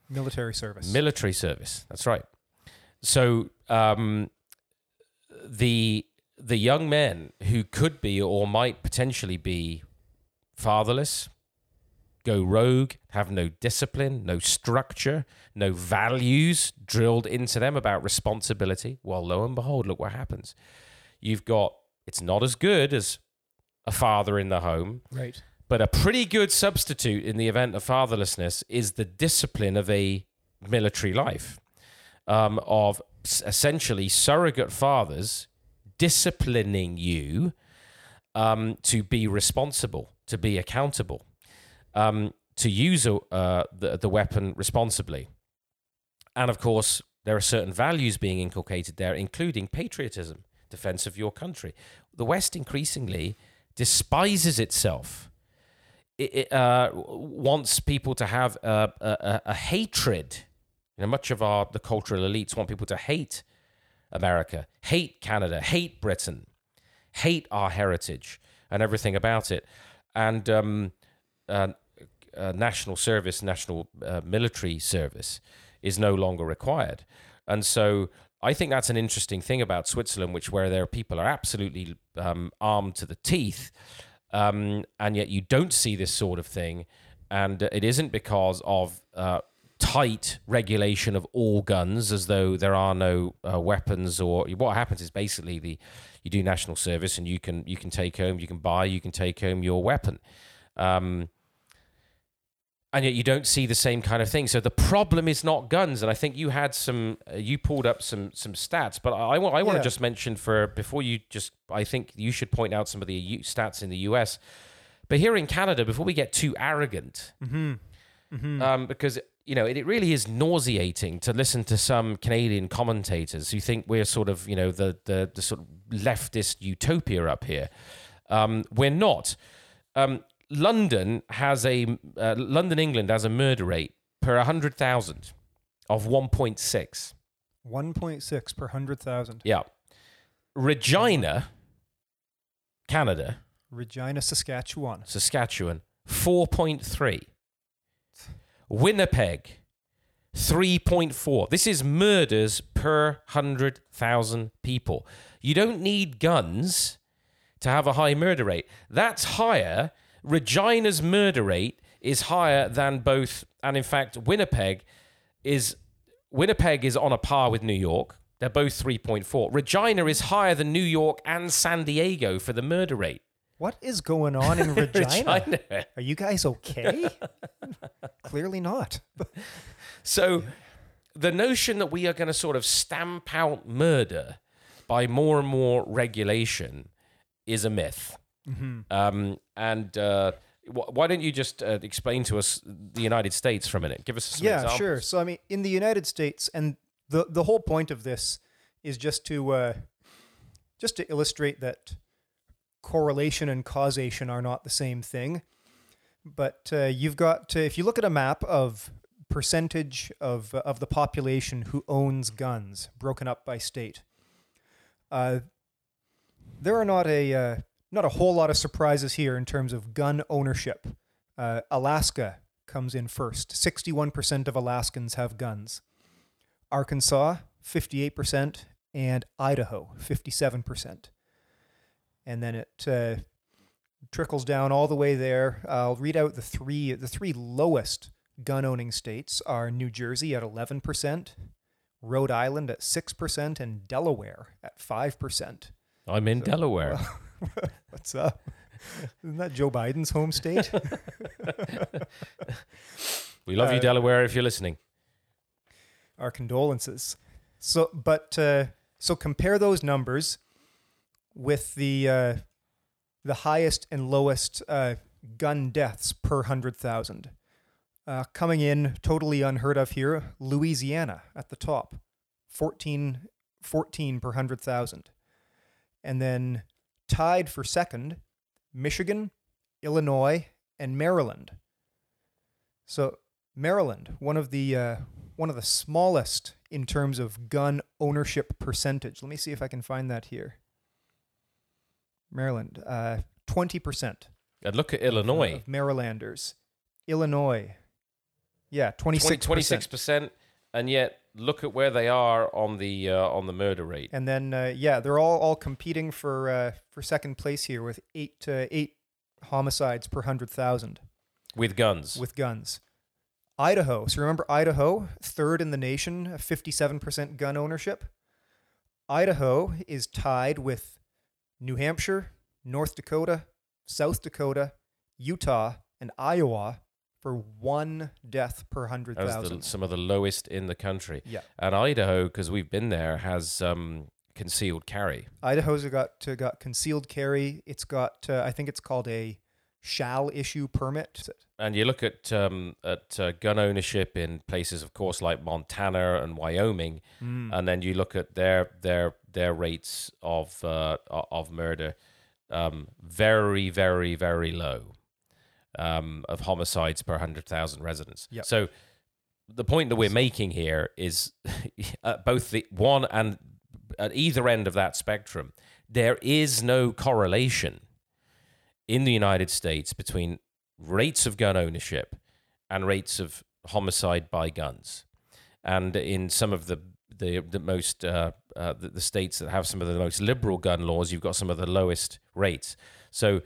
Military service. military service. That's right. So um, the the young men who could be or might potentially be fatherless, go rogue, have no discipline, no structure, no values drilled into them about responsibility. Well, lo and behold, look what happens. You've got it's not as good as a father in the home, right. but a pretty good substitute in the event of fatherlessness is the discipline of a military life, um, of essentially surrogate fathers disciplining you um, to be responsible, to be accountable, um, to use a, uh, the, the weapon responsibly. And of course, there are certain values being inculcated there, including patriotism, defense of your country. The West increasingly despises itself. It, it uh, wants people to have a, a, a- hatred. You know, much of our the cultural elites want people to hate America, hate Canada, hate Britain, hate our heritage and everything about it. And um, uh, national service, national uh, military service is no longer required. And so I think that's an interesting thing about Switzerland, which where their people are absolutely um, armed to the teeth, um, and yet you don't see this sort of thing. And it isn't because of uh, tight regulation of all guns, as though there are no uh, weapons. Or what happens is basically the you do national service, and you can you can take home, you can buy, you can take home your weapon. Um, and yet you don't see the same kind of thing. So the problem is not guns, and I think you had some, uh, you pulled up some some stats, but I, I want I want Yeah. to just mention for before you just, I think you should point out some of the U- stats in the U.S. But here in Canada, before we get too arrogant, Um, because you know it, it really is nauseating to listen to some Canadian commentators who think we're sort of you know the the, the sort of leftist utopia up here. Um, we're not. Um, London has a uh, London, England has a murder rate per hundred thousand of one point six. 1.6 per 100,000. Yeah, Regina, Canada, Regina, Saskatchewan. Saskatchewan, 4.3. Winnipeg, 3.4. This is murders per 100,000 people. You don't need guns to have a high murder rate. That's higher. Regina's murder rate is higher than both, and in fact, Winnipeg is Winnipeg is on a par with New York. They're both 3.4. Regina is higher than New York and San Diego for the murder rate. What is going on in <laughs> Regina? Regina. Are you guys okay? <laughs> Clearly not. So the notion that we are going to sort of stamp out murder by more and more regulation is a myth. Um, and uh, wh- why don't you just uh, explain to us the United States for a minute? Give us some yeah, examples. sure. So I mean, in the United States, and the the whole point of this is just to uh, just to illustrate that correlation and causation are not the same thing. But uh, you've got to, if you look at a map of percentage of of the population who owns guns, broken up by state, uh, there are not a uh, not a whole lot of surprises here in terms of gun ownership. Uh, Alaska comes in first. 61% of Alaskans have guns. Arkansas, 58%, and Idaho, 57%. And then it uh, trickles down all the way there. I'll read out the three the three lowest gun owning states are New Jersey at 11%, Rhode Island at 6%, and Delaware at 5%. I'm in Delaware. <laughs> <laughs> What's up? Isn't that Joe Biden's home state? <laughs> we love you, uh, Delaware, if you're listening. Our condolences. So, but uh, so compare those numbers with the uh, the highest and lowest uh, gun deaths per hundred thousand. Uh, coming in totally unheard of here, Louisiana at the top, 14, 14 per hundred thousand, and then tied for second, Michigan, Illinois, and Maryland. So Maryland, one of the uh, one of the smallest in terms of gun ownership percentage. Let me see if I can find that here. Maryland, uh, twenty percent And look at Illinois. Marylanders. Illinois, yeah, twenty 20, six 26%. And yet, look at where they are on the uh, on the murder rate. And then uh, yeah, they're all all competing for uh, for second place here with eight uh, eight homicides per hundred thousand. With guns. with guns. Idaho. So remember Idaho, third in the nation, 57% gun ownership. Idaho is tied with New Hampshire, North Dakota, South Dakota, Utah, and Iowa for one death per As 100,000. some of the lowest in the country. Yeah. And Idaho, because we've been there, has um, concealed carry. Idaho's got uh, got concealed carry. It's got uh, I think it's called a shall issue permit. And you look at um, at uh, gun ownership in places, of course, like Montana and Wyoming, and then you look at their their their rates of uh, of murder, um, very very very low, um, of homicides per hundred thousand residents. Yep. So the point that we're making here is <laughs> both the one and at either end of that spectrum, there is no correlation in the United States between rates of gun ownership and rates of homicide by guns. And in some of the the, the most uh, uh, the, the states that have some of the most liberal gun laws, you've got some of the lowest rates. So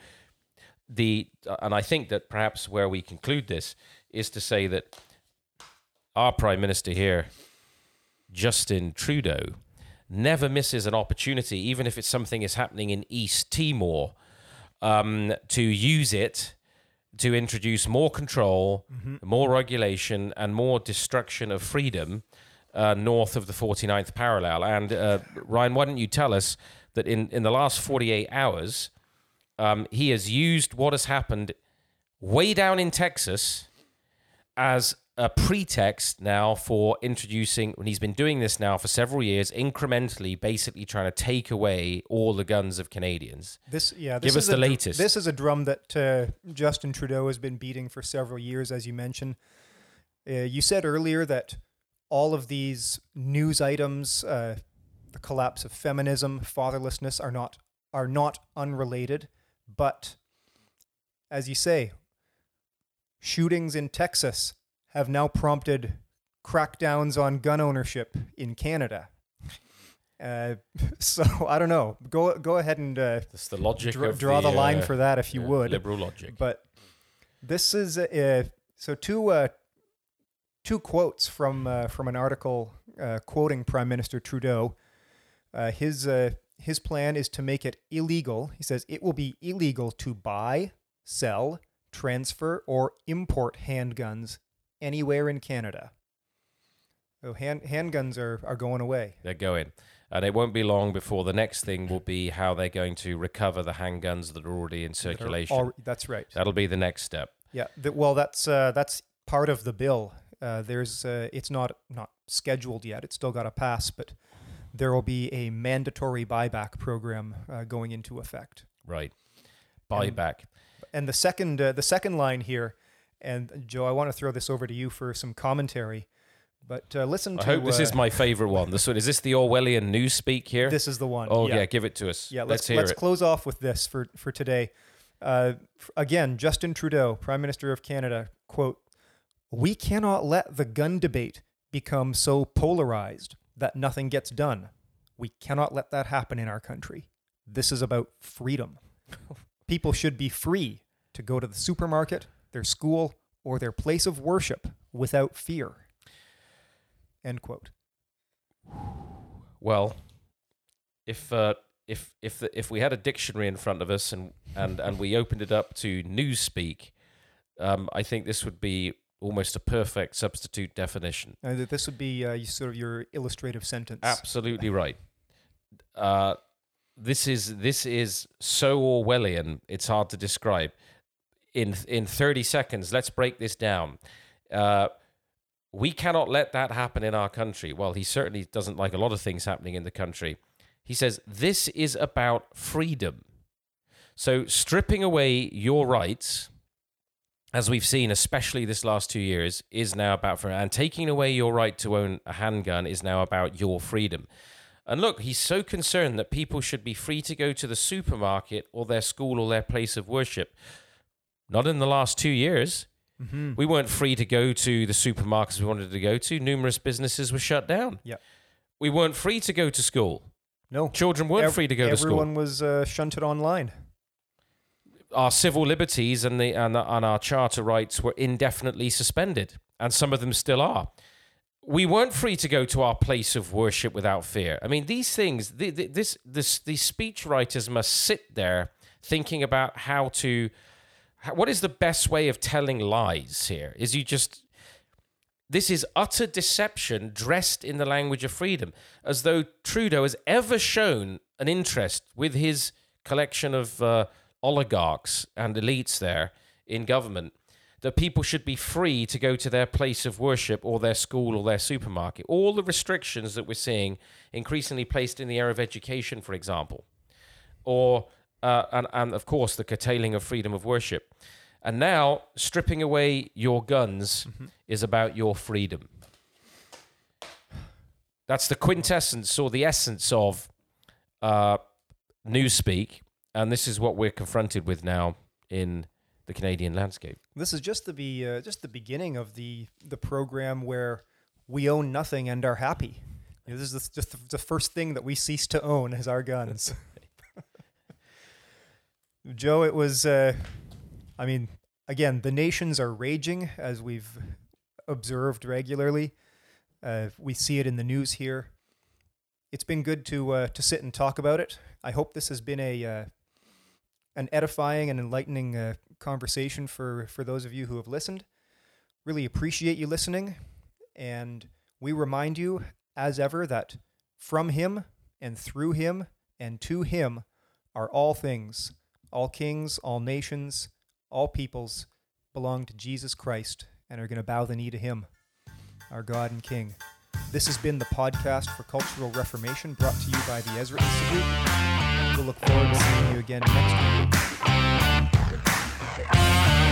the and I think that perhaps where we conclude this is to say that our prime minister here, Justin Trudeau, never misses an opportunity, even if it's something is happening in East Timor, um, to use it to introduce more control, more regulation, and more destruction of freedom uh, north of the 49th parallel. And uh, Ryan, why don't you tell us that in, in the last 48 hours, um, he has used what has happened way down in Texas as a pretext now for introducing, and he's been doing this now for several years, incrementally, basically trying to take away all the guns of Canadians. This, yeah, this Give is us the dr- latest. This is a drum that uh, Justin Trudeau has been beating for several years, as you mentioned. Uh, you said earlier that all of these news items, uh, the collapse of feminism, fatherlessness, are not are not unrelated. But as you say, shootings in Texas have now prompted crackdowns on gun ownership in Canada. Uh, <laughs> so I don't know. Go go ahead and uh, That's the logic draw, draw the, line uh, for that if you uh, would. liberal logic. But this is uh, so two uh, two quotes from uh, from an article uh, quoting Prime Minister Trudeau. Uh, his uh, his plan is to make it illegal. He says it will be illegal to buy, sell, transfer, or import handguns anywhere in Canada. So hand handguns are, are going away. They're going. And it won't be long before the next thing will be how they're going to recover the handguns that are already in that circulation. al- that's right. That'll be the next step. Yeah, th- well, that's uh, that's part of the bill. Uh, there's uh, it's not not scheduled yet. It's still got to pass, but there will be a mandatory buyback program uh, going into effect. Right. Buyback. And the second uh, the second line here, and Joe, I want to throw this over to you for some commentary. But uh, listen I to. hope this uh, is my favorite one. This one is this the Orwellian news speak here? This is the one. oh yeah. give it to us. Yeah, let's, let's hear let's it. close off with this for for today. Uh, again, Justin Trudeau, Prime Minister of Canada, quote: "We cannot let the gun debate become so polarized that nothing gets done. We cannot let that happen in our country. This is about freedom. <laughs> People should be free to go to the supermarket, their school, or their place of worship without fear." End quote. Well, if uh, if if the, if we had a dictionary in front of us and and and we opened it up to newspeak, um, I think this would be almost a perfect substitute definition. Th- this would be uh, sort of your illustrative sentence. Absolutely right. Uh, this is this is so Orwellian. It's hard to describe. In in thirty seconds, let's break this down. Uh, we cannot let that happen in our country. Well, he certainly doesn't like a lot of things happening in the country. He says this is about freedom. So stripping away your rights, as we've seen, especially this last two years, is now about freedom. And taking away your right to own a handgun is now about your freedom. And look, he's so concerned that people should be free to go to the supermarket or their school or their place of worship. Not in the last two years. Mhm. We weren't free to go to the supermarkets we wanted to go to. Numerous businesses were shut down. Yep. We weren't free to go to school. No, Children weren't Ev- free to go to school. Everyone was uh, shunted online. Our civil liberties and the and, and our charter rights were indefinitely suspended, and some of them still are. We weren't free to go to our place of worship without fear. I mean, these things. The, the, this this these speech writers must sit there thinking about how to. What is the best way of telling lies here? Is you just This is utter deception dressed in the language of freedom, as though Trudeau has ever shown an interest with his collection of uh, oligarchs and elites there in government that people should be free to go to their place of worship or their school or their supermarket. All the restrictions that we're seeing increasingly placed in the area of education, for example, or uh, and, and of course the curtailing of freedom of worship. And now stripping away your guns is about your freedom. that's the quintessence or the essence of uh, newspeak, and this is what we're confronted with now in the Canadian landscape. This is just the be uh, just the beginning of the the program where we own nothing and are happy. You know, this is just the, the first thing that we cease to own is our guns. <laughs> Joe, it was. Uh, I mean, again, the nations are raging as we've observed regularly. Uh, we see it in the news here. It's been good to uh, to sit and talk about it. I hope this has been a uh, an edifying and enlightening uh, conversation for for those of you who have listened. Really appreciate you listening, and we remind you, as ever, that from Him and through Him and to Him are all things. All kings, all nations, all peoples belong to Jesus Christ and are going to bow the knee to Him our God and King. This has been the podcast for Cultural Reformation brought to you by the Ezra Institute. We'll look forward to seeing you again next week.